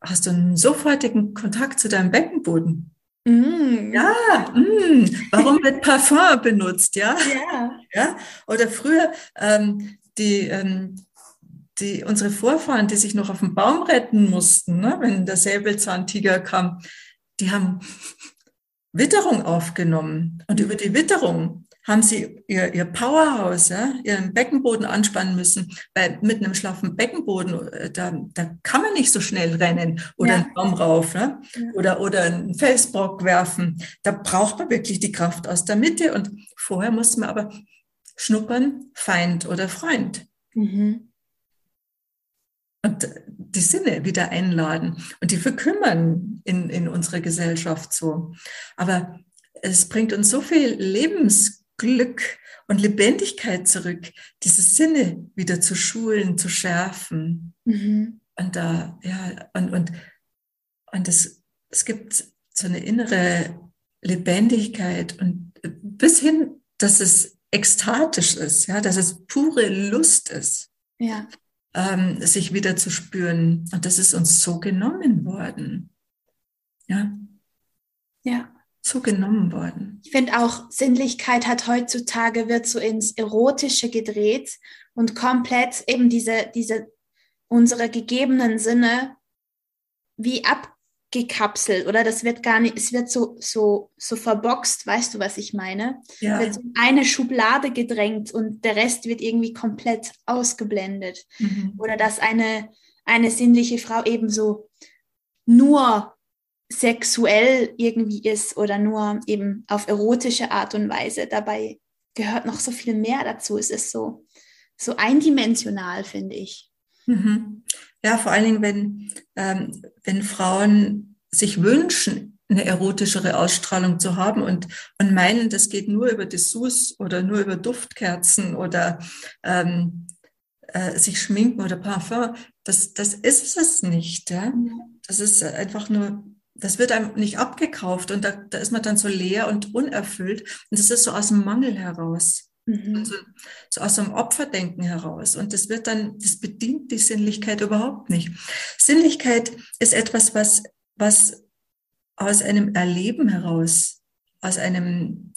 hast du einen sofortigen Kontakt zu deinem Beckenboden. Mm. Ja, mm. warum wird Parfum benutzt? Ja, ja. ja? Oder früher ähm, die, ähm, die, unsere Vorfahren, die sich noch auf dem Baum retten mussten, ne? wenn der Säbelzahntiger kam, die haben Witterung aufgenommen. Und über die Witterung haben sie ihr, ihr Powerhouse, ja, ihren Beckenboden anspannen müssen, weil mit einem schlaffen Beckenboden, äh, da, da kann man nicht so schnell rennen oder ja. einen Baum rauf ne? Ja. oder, oder einen Felsbrock werfen. Da braucht man wirklich die Kraft aus der Mitte. Und vorher musste man aber schnuppern, Feind oder Freund. Mhm und die Sinne wieder einladen und die verkümmern in, in unserer Gesellschaft so. Aber es bringt uns so viel Lebensglück und Lebendigkeit zurück, diese Sinne wieder zu schulen, zu schärfen. Mhm. Und da, ja, und, und, und es, es gibt so eine innere Lebendigkeit und bis hin, dass es ekstatisch ist, ja, dass es pure Lust ist. Ja ähm, sich wieder zu spüren. Und das ist uns so genommen worden. Ja. Ja. So genommen worden. Ich finde auch, Sinnlichkeit hat heutzutage, wird so ins Erotische gedreht und komplett eben diese, diese, unsere gegebenen Sinne wie ab, gekapselt oder das wird gar nicht, es wird so, so, so verboxt, weißt du, was ich meine? Ja. Wird so eine Schublade gedrängt und der Rest wird irgendwie komplett ausgeblendet. Mhm. Oder dass eine, eine sinnliche Frau ebenso nur sexuell irgendwie ist oder nur eben auf erotische Art und Weise. Dabei gehört noch so viel mehr dazu. Es ist so, so eindimensional, finde ich. Mhm. Ja, vor allen Dingen, wenn, ähm, wenn Frauen sich wünschen, eine erotischere Ausstrahlung zu haben und, und meinen, das geht nur über Dessous oder nur über Duftkerzen oder ähm, äh, sich schminken oder Parfum, das, das ist es nicht. Ja? Das ist einfach nur, das wird einem nicht abgekauft und da, da ist man dann so leer und unerfüllt. Und das ist so aus dem Mangel heraus. Mhm. Also, so aus einem Opferdenken heraus. Und das wird dann, das bedient die Sinnlichkeit überhaupt nicht. Sinnlichkeit ist etwas, was, was aus einem Erleben heraus, aus einem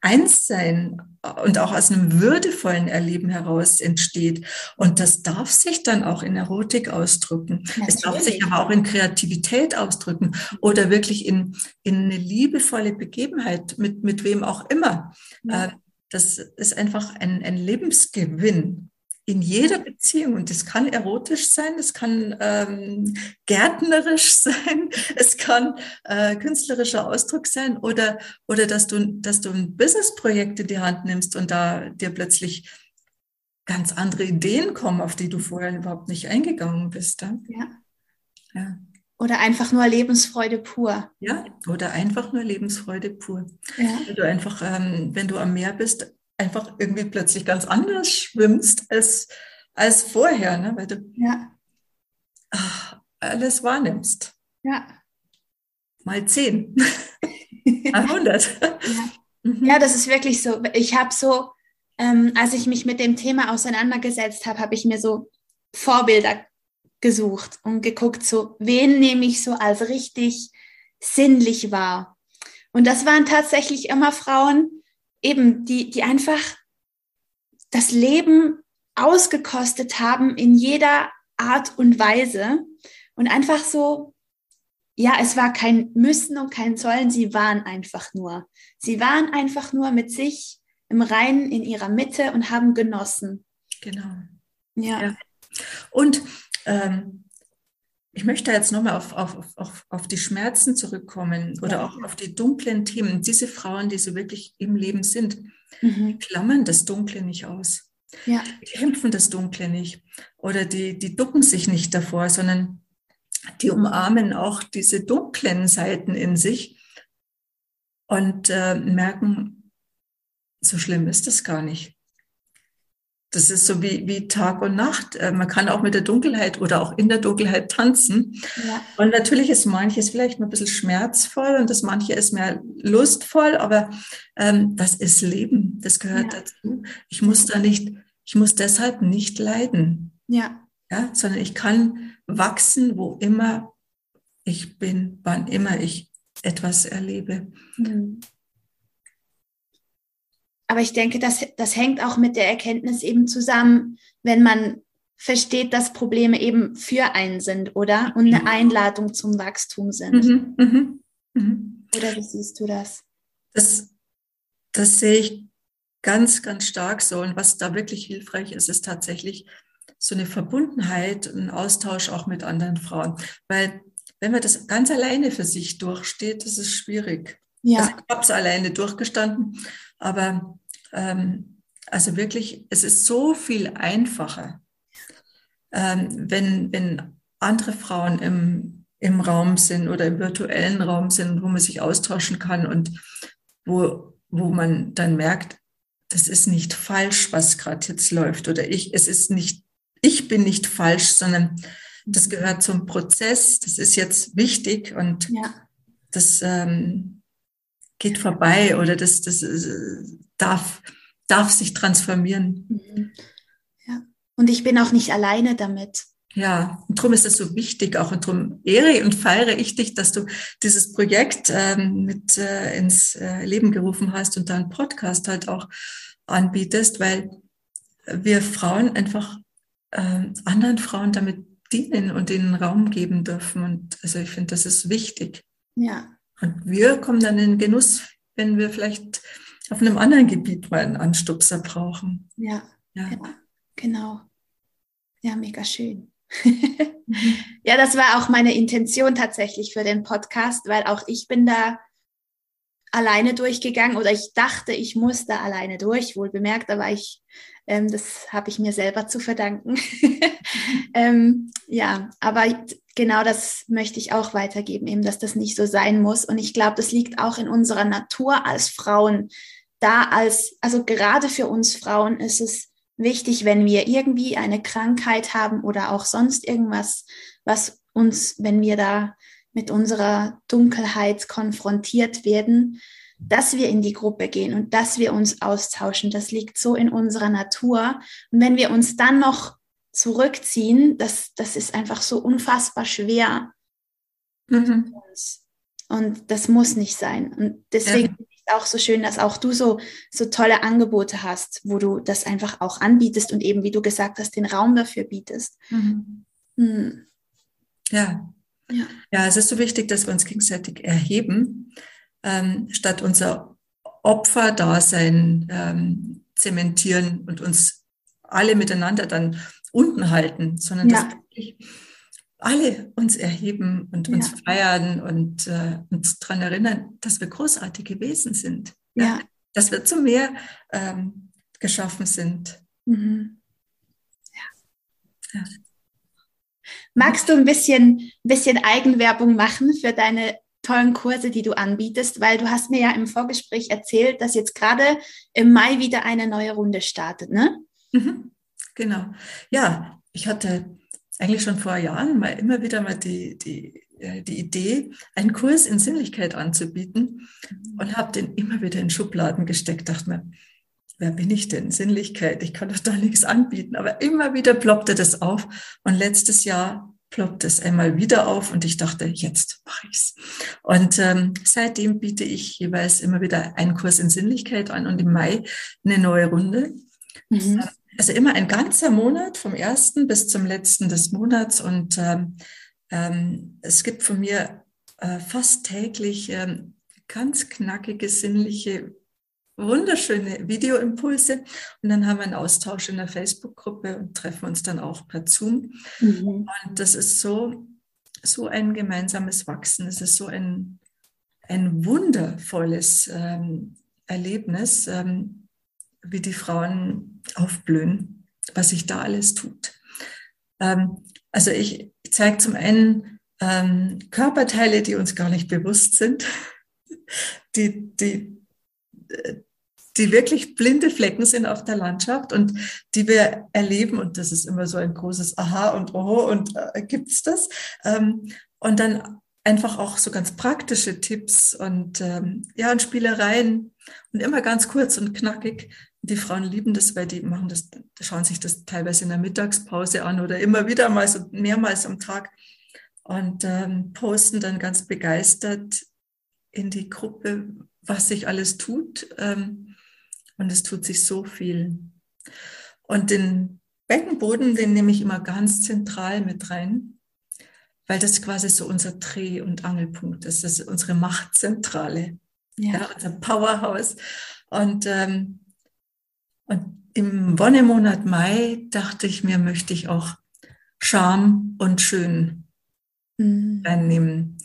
Einssein und auch aus einem würdevollen Erleben heraus entsteht. Und das darf sich dann auch in Erotik ausdrücken. Natürlich. Es darf sich aber auch in Kreativität ausdrücken oder wirklich in, in eine liebevolle Begebenheit mit, mit wem auch immer. Ja. Das ist einfach ein, ein Lebensgewinn. in jeder Beziehung, und das kann erotisch sein, es kann ähm, gärtnerisch sein, es kann äh, künstlerischer Ausdruck sein oder, oder dass, du, dass du ein Businessprojekt in die Hand nimmst und da dir plötzlich ganz andere Ideen kommen, auf die du vorher überhaupt nicht eingegangen bist. Ja. ja. ja. Oder einfach nur Lebensfreude pur. Ja, oder einfach nur Lebensfreude pur. Ja. Wenn du einfach, ähm, wenn du am Meer bist, einfach irgendwie plötzlich ganz anders schwimmst als, als vorher, ne? weil du ja. ach, alles wahrnimmst. Ja. Mal zehn. Mal hundert. Ja. Mhm. ja, das ist wirklich so. Ich habe so, ähm, als ich mich mit dem Thema auseinandergesetzt habe, habe ich mir so Vorbilder gesucht und geguckt, so, wen nehme ich so als richtig sinnlich wahr? Und das waren tatsächlich immer Frauen, eben, die, die einfach das Leben ausgekostet haben in jeder Art und Weise und einfach so, ja, es war kein Müssen und kein Sollen, sie waren einfach nur. Sie waren einfach nur mit sich im Reinen in ihrer Mitte und haben genossen. Genau. Ja. ja. Und ähm, ich möchte jetzt nochmal auf, auf, auf, auf die Schmerzen zurückkommen oder ja. auch auf die dunklen Themen. Diese Frauen, die so wirklich im Leben sind, mhm. klammern das Dunkle nicht aus. Ja. Die kämpfen das Dunkle nicht oder die, die ducken sich nicht davor, sondern die umarmen auch diese dunklen Seiten in sich und äh, merken, so schlimm ist das gar nicht. Das ist so wie, wie Tag und Nacht. Äh, man kann auch mit der Dunkelheit oder auch in der Dunkelheit tanzen. Ja. Und natürlich ist manches vielleicht ein bisschen schmerzvoll und das manche ist mehr lustvoll, aber ähm, das ist Leben. Das gehört ja. dazu. Ich muss da nicht, ich muss deshalb nicht leiden. Ja. Ja, sondern ich kann wachsen, wo immer ich bin, wann immer ich etwas erlebe. Mhm. Aber ich denke, das, das hängt auch mit der Erkenntnis eben zusammen, wenn man versteht, dass Probleme eben für einen sind, oder? Und eine Einladung zum Wachstum sind. Mhm, mhm, mhm. Oder wie siehst du das? Das, das sehe ich ganz, ganz stark so. Und was da wirklich hilfreich ist, ist tatsächlich so eine Verbundenheit, ein Austausch auch mit anderen Frauen. Weil wenn man das ganz alleine für sich durchsteht, das ist schwierig. Ja. Also ich habe es alleine durchgestanden, aber ähm, also wirklich, es ist so viel einfacher, ähm, wenn, wenn andere Frauen im, im Raum sind oder im virtuellen Raum sind, wo man sich austauschen kann und wo, wo man dann merkt, das ist nicht falsch, was gerade jetzt läuft oder ich, es ist nicht, ich bin nicht falsch, sondern das gehört zum Prozess, das ist jetzt wichtig und ja. das ähm, geht vorbei oder das, das äh, darf, darf sich transformieren. Mhm. Ja. Und ich bin auch nicht alleine damit. Ja, und darum ist es so wichtig auch und darum ehre und feiere ich dich, dass du dieses Projekt ähm, mit äh, ins äh, Leben gerufen hast und deinen Podcast halt auch anbietest, weil wir Frauen einfach äh, anderen Frauen damit dienen und ihnen Raum geben dürfen. Und also ich finde, das ist wichtig. Ja. Und wir kommen dann in den Genuss, wenn wir vielleicht auf einem anderen Gebiet mal einen Anstupser brauchen. Ja, ja. ja genau. Ja, mega schön. mhm. Ja, das war auch meine Intention tatsächlich für den Podcast, weil auch ich bin da alleine durchgegangen oder ich dachte, ich muss da alleine durch. Wohl bemerkt, aber ich, ähm, das habe ich mir selber zu verdanken. ähm, ja, aber genau das möchte ich auch weitergeben, eben, dass das nicht so sein muss. Und ich glaube, das liegt auch in unserer Natur als Frauen, da als, also gerade für uns Frauen ist es wichtig, wenn wir irgendwie eine Krankheit haben oder auch sonst irgendwas, was uns, wenn wir da mit unserer Dunkelheit konfrontiert werden, dass wir in die Gruppe gehen und dass wir uns austauschen. Das liegt so in unserer Natur. Und wenn wir uns dann noch zurückziehen, das, das ist einfach so unfassbar schwer. Mhm. Und das muss nicht sein. Und deswegen ja auch so schön, dass auch du so, so tolle Angebote hast, wo du das einfach auch anbietest und eben, wie du gesagt hast, den Raum dafür bietest. Mhm. Mhm. Ja. Ja. Ja, es ist so wichtig, dass wir uns gegenseitig erheben, ähm, statt unser Opferdasein ähm, zementieren und uns alle miteinander dann unten halten, sondern ja. dass wirklich alle uns erheben und uns ja. feiern und äh, uns daran erinnern, dass wir großartige Wesen sind. Ja. Dass wir zu mehr ähm, geschaffen sind. Mhm. Ja. Magst du ein bisschen, bisschen Eigenwerbung machen für deine tollen Kurse, die du anbietest? Weil du hast mir ja im Vorgespräch erzählt, dass jetzt gerade im Mai wieder eine neue Runde startet, ne? Mhm. Genau. Ja, ich hatte eigentlich schon vor Jahren mal immer wieder mal die, die, äh, die Idee, einen Kurs in Sinnlichkeit anzubieten mhm. und habe den immer wieder in Schubladen gesteckt, dachte mir, wer bin ich denn? Sinnlichkeit, ich kann doch da nichts anbieten. Aber immer wieder ploppte das auf. Und letztes Jahr ploppt es einmal wieder auf und ich dachte, jetzt mache ich's. Und ähm, seitdem biete ich jeweils immer wieder einen Kurs in Sinnlichkeit an und im Mai eine neue Runde. Mhm. Also immer ein ganzer Monat, vom ersten bis zum letzten des Monats. Und ähm, ähm, es gibt von mir äh, fast täglich ähm, ganz knackige, sinnliche wunderschöne Videoimpulse und dann haben wir einen Austausch in der Facebook-Gruppe und treffen uns dann auch per Zoom. Mhm. Und das ist so, so ein gemeinsames Wachsen. Es ist so ein, ein wundervolles ähm, Erlebnis, ähm, wie die Frauen aufblühen, was sich da alles tut. Ähm, also ich, ich zeige zum einen ähm, Körperteile, die uns gar nicht bewusst sind, die, die die wirklich blinde Flecken sind auf der Landschaft und die wir erleben. Und das ist immer so ein großes Aha und Oh und äh, es das? Ähm, und dann einfach auch so ganz praktische Tipps und ähm, ja und Spielereien und immer ganz kurz und knackig. Die Frauen lieben das, weil die machen das, schauen sich das teilweise in der Mittagspause an oder immer wieder mal so mehrmals am Tag und ähm, posten dann ganz begeistert in die Gruppe, was sich alles tut. Ähm, und es tut sich so viel. Und den Beckenboden, den nehme ich immer ganz zentral mit rein, weil das quasi so unser Dreh- und Angelpunkt ist. Das ist unsere Machtzentrale, ja. ja unser Powerhouse. Und, ähm, und im Wonnemonat Mai dachte ich mir, möchte ich auch Charme und Schön mhm. reinnehmen.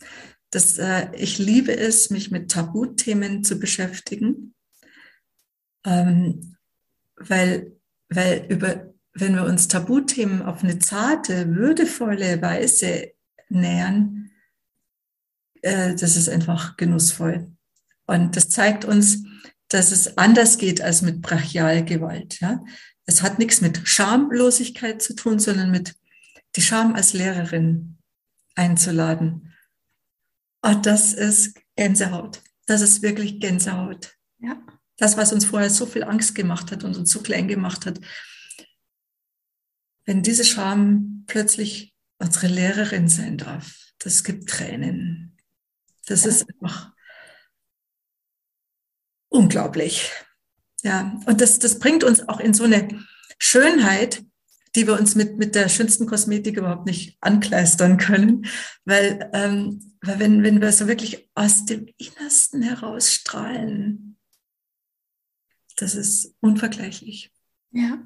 Das, äh, ich liebe es, mich mit Tabuthemen zu beschäftigen ähm, weil, weil über, wenn wir uns Tabuthemen auf eine zarte, würdevolle Weise nähern, äh, das ist einfach genussvoll. Und das zeigt uns, dass es anders geht als mit Brachialgewalt. Ja? Es hat nichts mit Schamlosigkeit zu tun, sondern mit die Scham als Lehrerin einzuladen. Und das ist Gänsehaut. Das ist wirklich Gänsehaut. Ja. Das, was uns vorher so viel Angst gemacht hat und uns so klein gemacht hat. Wenn diese Scham plötzlich unsere Lehrerin sein darf, das gibt Tränen. Das ja. ist einfach unglaublich. Ja, und das, das bringt uns auch in so eine Schönheit, die wir uns mit, mit der schönsten Kosmetik überhaupt nicht ankleistern können. Weil, ähm, weil wenn, wenn wir so wirklich aus dem Innersten herausstrahlen, das ist unvergleichlich. Ja.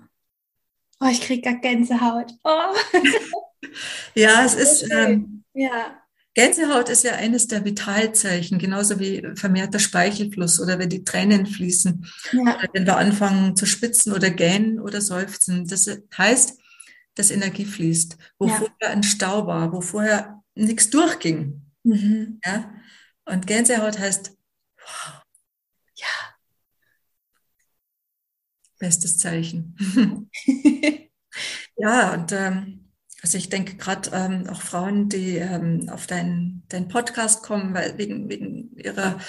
Oh, ich kriege gar Gänsehaut. Oh. ja, es ist. Ähm, ja. Gänsehaut ist ja eines der Vitalzeichen, genauso wie vermehrter Speichelfluss oder wenn die Tränen fließen, ja. wenn wir anfangen zu spitzen oder gähnen oder seufzen. Das heißt, dass Energie fließt, wo ja. vorher ein Stau war, wo vorher nichts durchging. Mhm. Ja? Und Gänsehaut heißt, wow, Bestes Zeichen. ja, und ähm, also ich denke gerade ähm, auch Frauen, die ähm, auf deinen dein Podcast kommen, weil wegen, wegen ihrer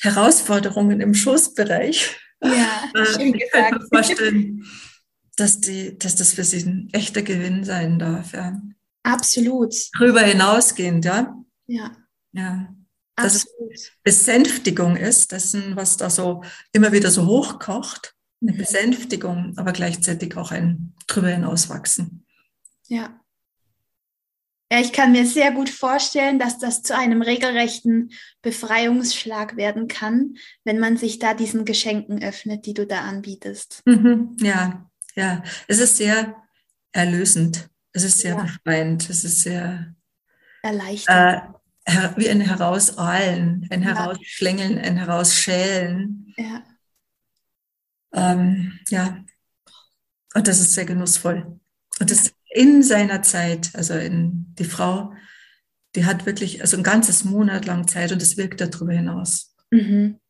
Herausforderungen im Schoßbereich. Ja, äh, ich kann mir vorstellen, dass, die, dass das für sie ein echter Gewinn sein darf. Ja. Absolut. Darüber hinausgehend, ja. Ja. Ja. Dass Absolut. es Besänftigung ist, dessen, was da so immer wieder so hochkocht eine Besänftigung, aber gleichzeitig auch ein drüber hinauswachsen. Ja. Ja, ich kann mir sehr gut vorstellen, dass das zu einem regelrechten Befreiungsschlag werden kann, wenn man sich da diesen Geschenken öffnet, die du da anbietest. Mhm, ja, ja, es ist sehr erlösend. Es ist sehr ja. befreiend. Es ist sehr erleichternd. Äh, wie ein Herausahlen, ein ja. Herausschlängeln, ein Herausschälen. Ja. Ähm, ja. Und das ist sehr genussvoll. Und das in seiner Zeit, also in die Frau, die hat wirklich also ein ganzes Monat lang Zeit und es wirkt darüber hinaus. Mhm.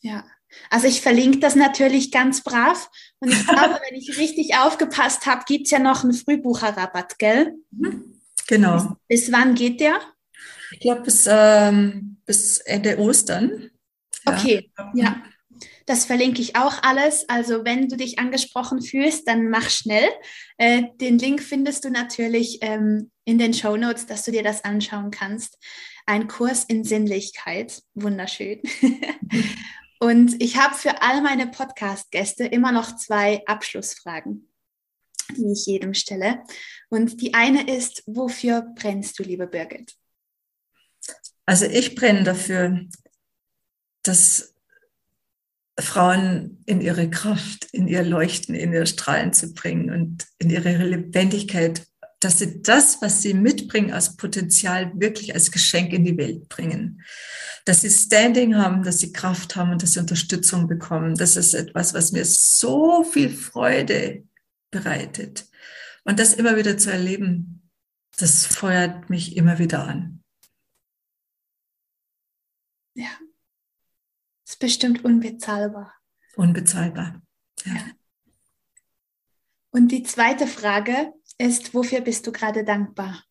Ja. Also ich verlinke das natürlich ganz brav. Und ich glaube, wenn ich richtig aufgepasst habe, gibt es ja noch einen Frühbucherrabatt, gell? Mhm. Genau. Bis, bis, wann geht der? Ich glaube bis, ähm, bis Ende Ostern. Okay, ja. ja. Das verlinke ich auch alles. Also wenn du dich angesprochen fühlst, dann mach schnell. Äh, den Link findest du natürlich ähm, in den Show Notes, dass du dir das anschauen kannst. Ein Kurs in Sinnlichkeit. Wunderschön. Und ich habe für all meine Podcast-Gäste immer noch zwei Abschlussfragen, die ich jedem stelle. Und die eine ist, wofür brennst du, liebe Birgit? Also ich brenne dafür, dass Frauen in ihre Kraft, in ihr Leuchten, in ihr Strahlen zu bringen und in ihre Lebendigkeit, dass sie das, was sie mitbringen als Potenzial, wirklich als Geschenk in die Welt bringen dass sie Standing haben, dass sie Kraft haben und dass sie Unterstützung bekommen. Das ist etwas, was mir so viel Freude bereitet. Und das immer wieder zu erleben, das feuert mich immer wieder an. Ja. Bestimmt unbezahlbar. Unbezahlbar. Ja. ja. Und die zweite Frage ist, wofür bist du gerade dankbar?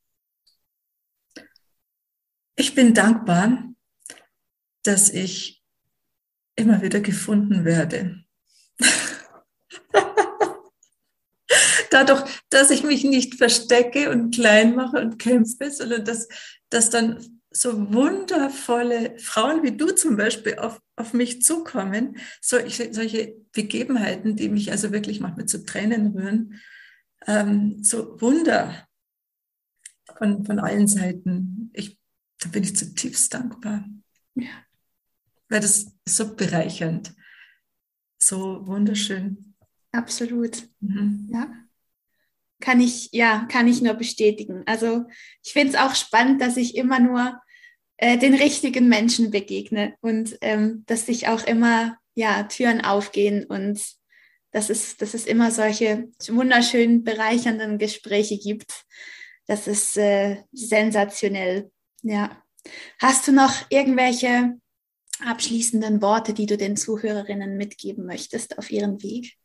Ich bin dankbar, dass ich immer wieder gefunden werde. Dadurch, dass ich mich nicht verstecke und klein mache und kämpfe, sondern dass, dass dann so wundervolle Frauen wie du zum Beispiel auf, auf mich zukommen, solche, solche Begebenheiten, die mich also wirklich manchmal zu Tränen rühren, ähm, so Wunder von, von allen Seiten. Ich, da bin ich zutiefst dankbar. Ja weil das ist so bereichernd, so wunderschön. Absolut. Mhm. Ja. Kann ich, ja, kann ich nur bestätigen. Also ich finde es auch spannend, dass ich immer nur äh, den richtigen Menschen begegne und ähm, dass sich auch immer ja, Türen aufgehen und dass es, dass es immer solche wunderschönen, bereichernden Gespräche gibt. Das ist äh, sensationell. Ja. Hast du noch irgendwelche abschließenden Worte, die du den Zuhörerinnen mitgeben möchtest auf ihren Weg?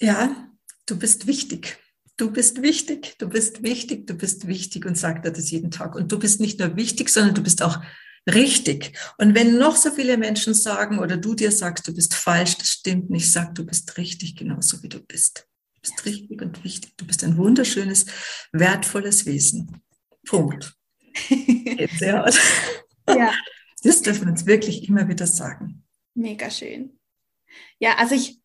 Ja, du bist wichtig. Du bist wichtig, du bist wichtig, du bist wichtig und sagt er das jeden Tag. Und du bist nicht nur wichtig, sondern du bist auch richtig. Und wenn noch so viele Menschen sagen oder du dir sagst, du bist falsch, das stimmt nicht, sag, du bist richtig, genauso wie du bist. Du bist richtig und wichtig. Du bist ein wunderschönes, wertvolles Wesen. Punkt. ja. Das dürfen wir uns wirklich immer wieder sagen. Mega schön. Ja, also ich,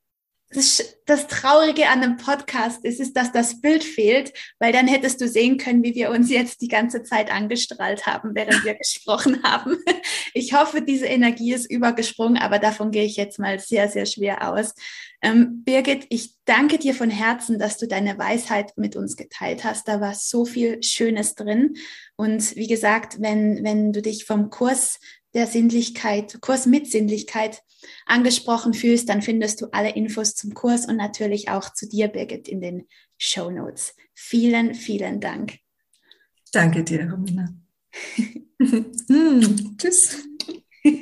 das, das, Traurige an einem Podcast ist, ist, dass das Bild fehlt, weil dann hättest du sehen können, wie wir uns jetzt die ganze Zeit angestrahlt haben, während wir gesprochen haben. Ich hoffe, diese Energie ist übergesprungen, aber davon gehe ich jetzt mal sehr, sehr schwer aus. Ähm, Birgit, ich danke dir von Herzen, dass du deine Weisheit mit uns geteilt hast. Da war so viel Schönes drin. Und wie gesagt, wenn, wenn du dich vom Kurs der Sinnlichkeit, Kurs mit Sinnlichkeit angesprochen fühlst, dann findest du alle Infos zum Kurs und natürlich auch zu dir, Birgit, in den Show Notes. Vielen, vielen Dank. Danke dir, Romina. hm, tschüss.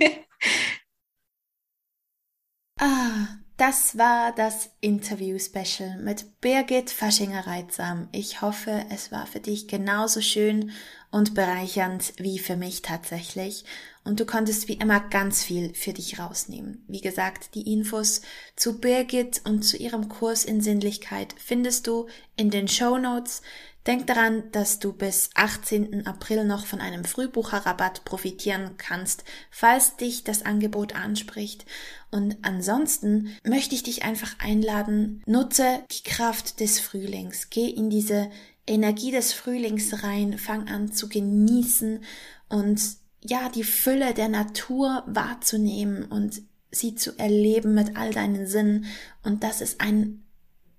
ah, das war das Interview-Special mit Birgit Faschinger-Reitsam. Ich hoffe, es war für dich genauso schön und bereichernd wie für mich tatsächlich. Und du konntest wie immer ganz viel für dich rausnehmen. Wie gesagt, die Infos zu Birgit und zu ihrem Kurs in Sinnlichkeit findest du in den Show Notes. Denk daran, dass du bis 18. April noch von einem Frühbucherrabatt profitieren kannst, falls dich das Angebot anspricht. Und ansonsten möchte ich dich einfach einladen, nutze die Kraft des Frühlings, geh in diese Energie des Frühlings rein, fang an zu genießen und ja, die Fülle der Natur wahrzunehmen und sie zu erleben mit all deinen Sinnen. Und das ist ein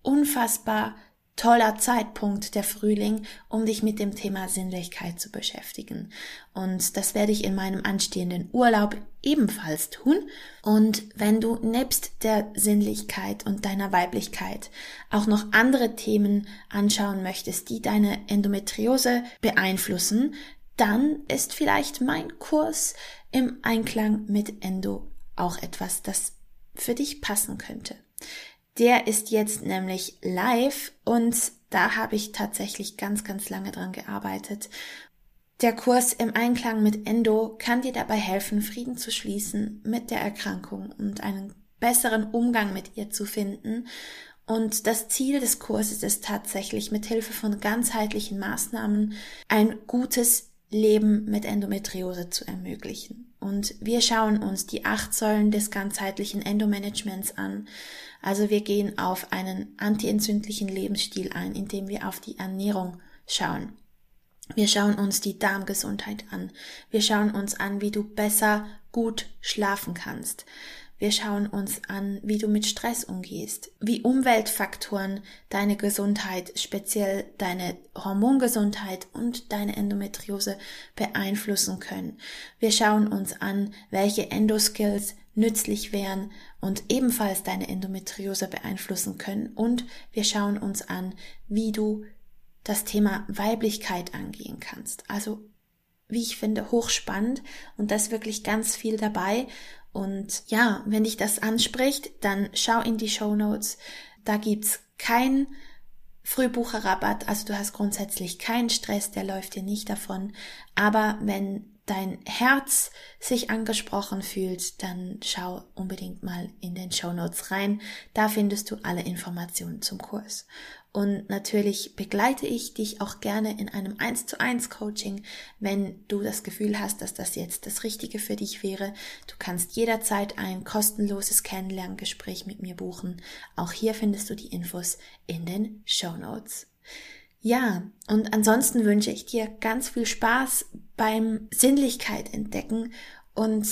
unfassbar toller Zeitpunkt der Frühling, um dich mit dem Thema Sinnlichkeit zu beschäftigen. Und das werde ich in meinem anstehenden Urlaub ebenfalls tun. Und wenn du nebst der Sinnlichkeit und deiner Weiblichkeit auch noch andere Themen anschauen möchtest, die deine Endometriose beeinflussen, dann ist vielleicht mein Kurs im Einklang mit Endo auch etwas, das für dich passen könnte. Der ist jetzt nämlich live und da habe ich tatsächlich ganz, ganz lange dran gearbeitet. Der Kurs im Einklang mit Endo kann dir dabei helfen, Frieden zu schließen mit der Erkrankung und einen besseren Umgang mit ihr zu finden. Und das Ziel des Kurses ist tatsächlich mit Hilfe von ganzheitlichen Maßnahmen ein gutes Leben mit Endometriose zu ermöglichen. Und wir schauen uns die acht Säulen des ganzheitlichen Endomanagements an. Also wir gehen auf einen antientzündlichen Lebensstil ein, indem wir auf die Ernährung schauen. Wir schauen uns die Darmgesundheit an. Wir schauen uns an, wie du besser gut schlafen kannst. Wir schauen uns an, wie du mit Stress umgehst, wie Umweltfaktoren deine Gesundheit, speziell deine Hormongesundheit und deine Endometriose beeinflussen können. Wir schauen uns an, welche Endoskills nützlich wären und ebenfalls deine Endometriose beeinflussen können. Und wir schauen uns an, wie du das Thema Weiblichkeit angehen kannst. Also, wie ich finde, hochspannend und da ist wirklich ganz viel dabei. Und ja, wenn dich das anspricht, dann schau in die Show Notes. Da gibt's kein Frühbucherrabatt, also du hast grundsätzlich keinen Stress, der läuft dir nicht davon. Aber wenn dein Herz sich angesprochen fühlt, dann schau unbedingt mal in den Show Notes rein. Da findest du alle Informationen zum Kurs. Und natürlich begleite ich dich auch gerne in einem 1 zu 1 Coaching, wenn du das Gefühl hast, dass das jetzt das Richtige für dich wäre. Du kannst jederzeit ein kostenloses Kennenlerngespräch mit mir buchen. Auch hier findest du die Infos in den Show Notes. Ja, und ansonsten wünsche ich dir ganz viel Spaß beim Sinnlichkeit entdecken und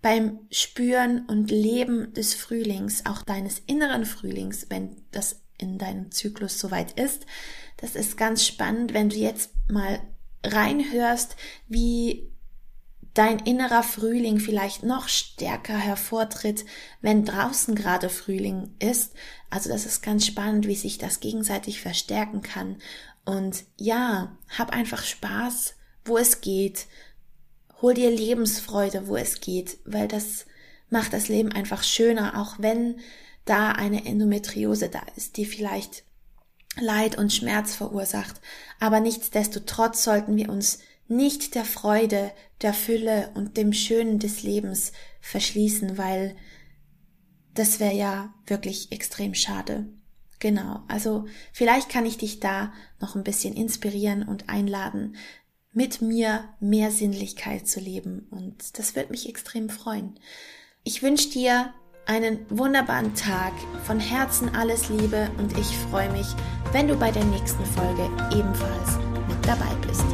beim Spüren und Leben des Frühlings, auch deines inneren Frühlings, wenn das in deinem Zyklus soweit ist. Das ist ganz spannend, wenn du jetzt mal reinhörst, wie dein innerer Frühling vielleicht noch stärker hervortritt, wenn draußen gerade Frühling ist. Also das ist ganz spannend, wie sich das gegenseitig verstärken kann. Und ja, hab einfach Spaß, wo es geht. Hol dir Lebensfreude, wo es geht, weil das macht das Leben einfach schöner, auch wenn da eine Endometriose da ist, die vielleicht Leid und Schmerz verursacht. Aber nichtsdestotrotz sollten wir uns nicht der Freude, der Fülle und dem Schönen des Lebens verschließen, weil das wäre ja wirklich extrem schade. Genau, also vielleicht kann ich dich da noch ein bisschen inspirieren und einladen, mit mir mehr Sinnlichkeit zu leben und das wird mich extrem freuen. Ich wünsche dir einen wunderbaren Tag, von Herzen alles Liebe und ich freue mich, wenn du bei der nächsten Folge ebenfalls mit dabei bist.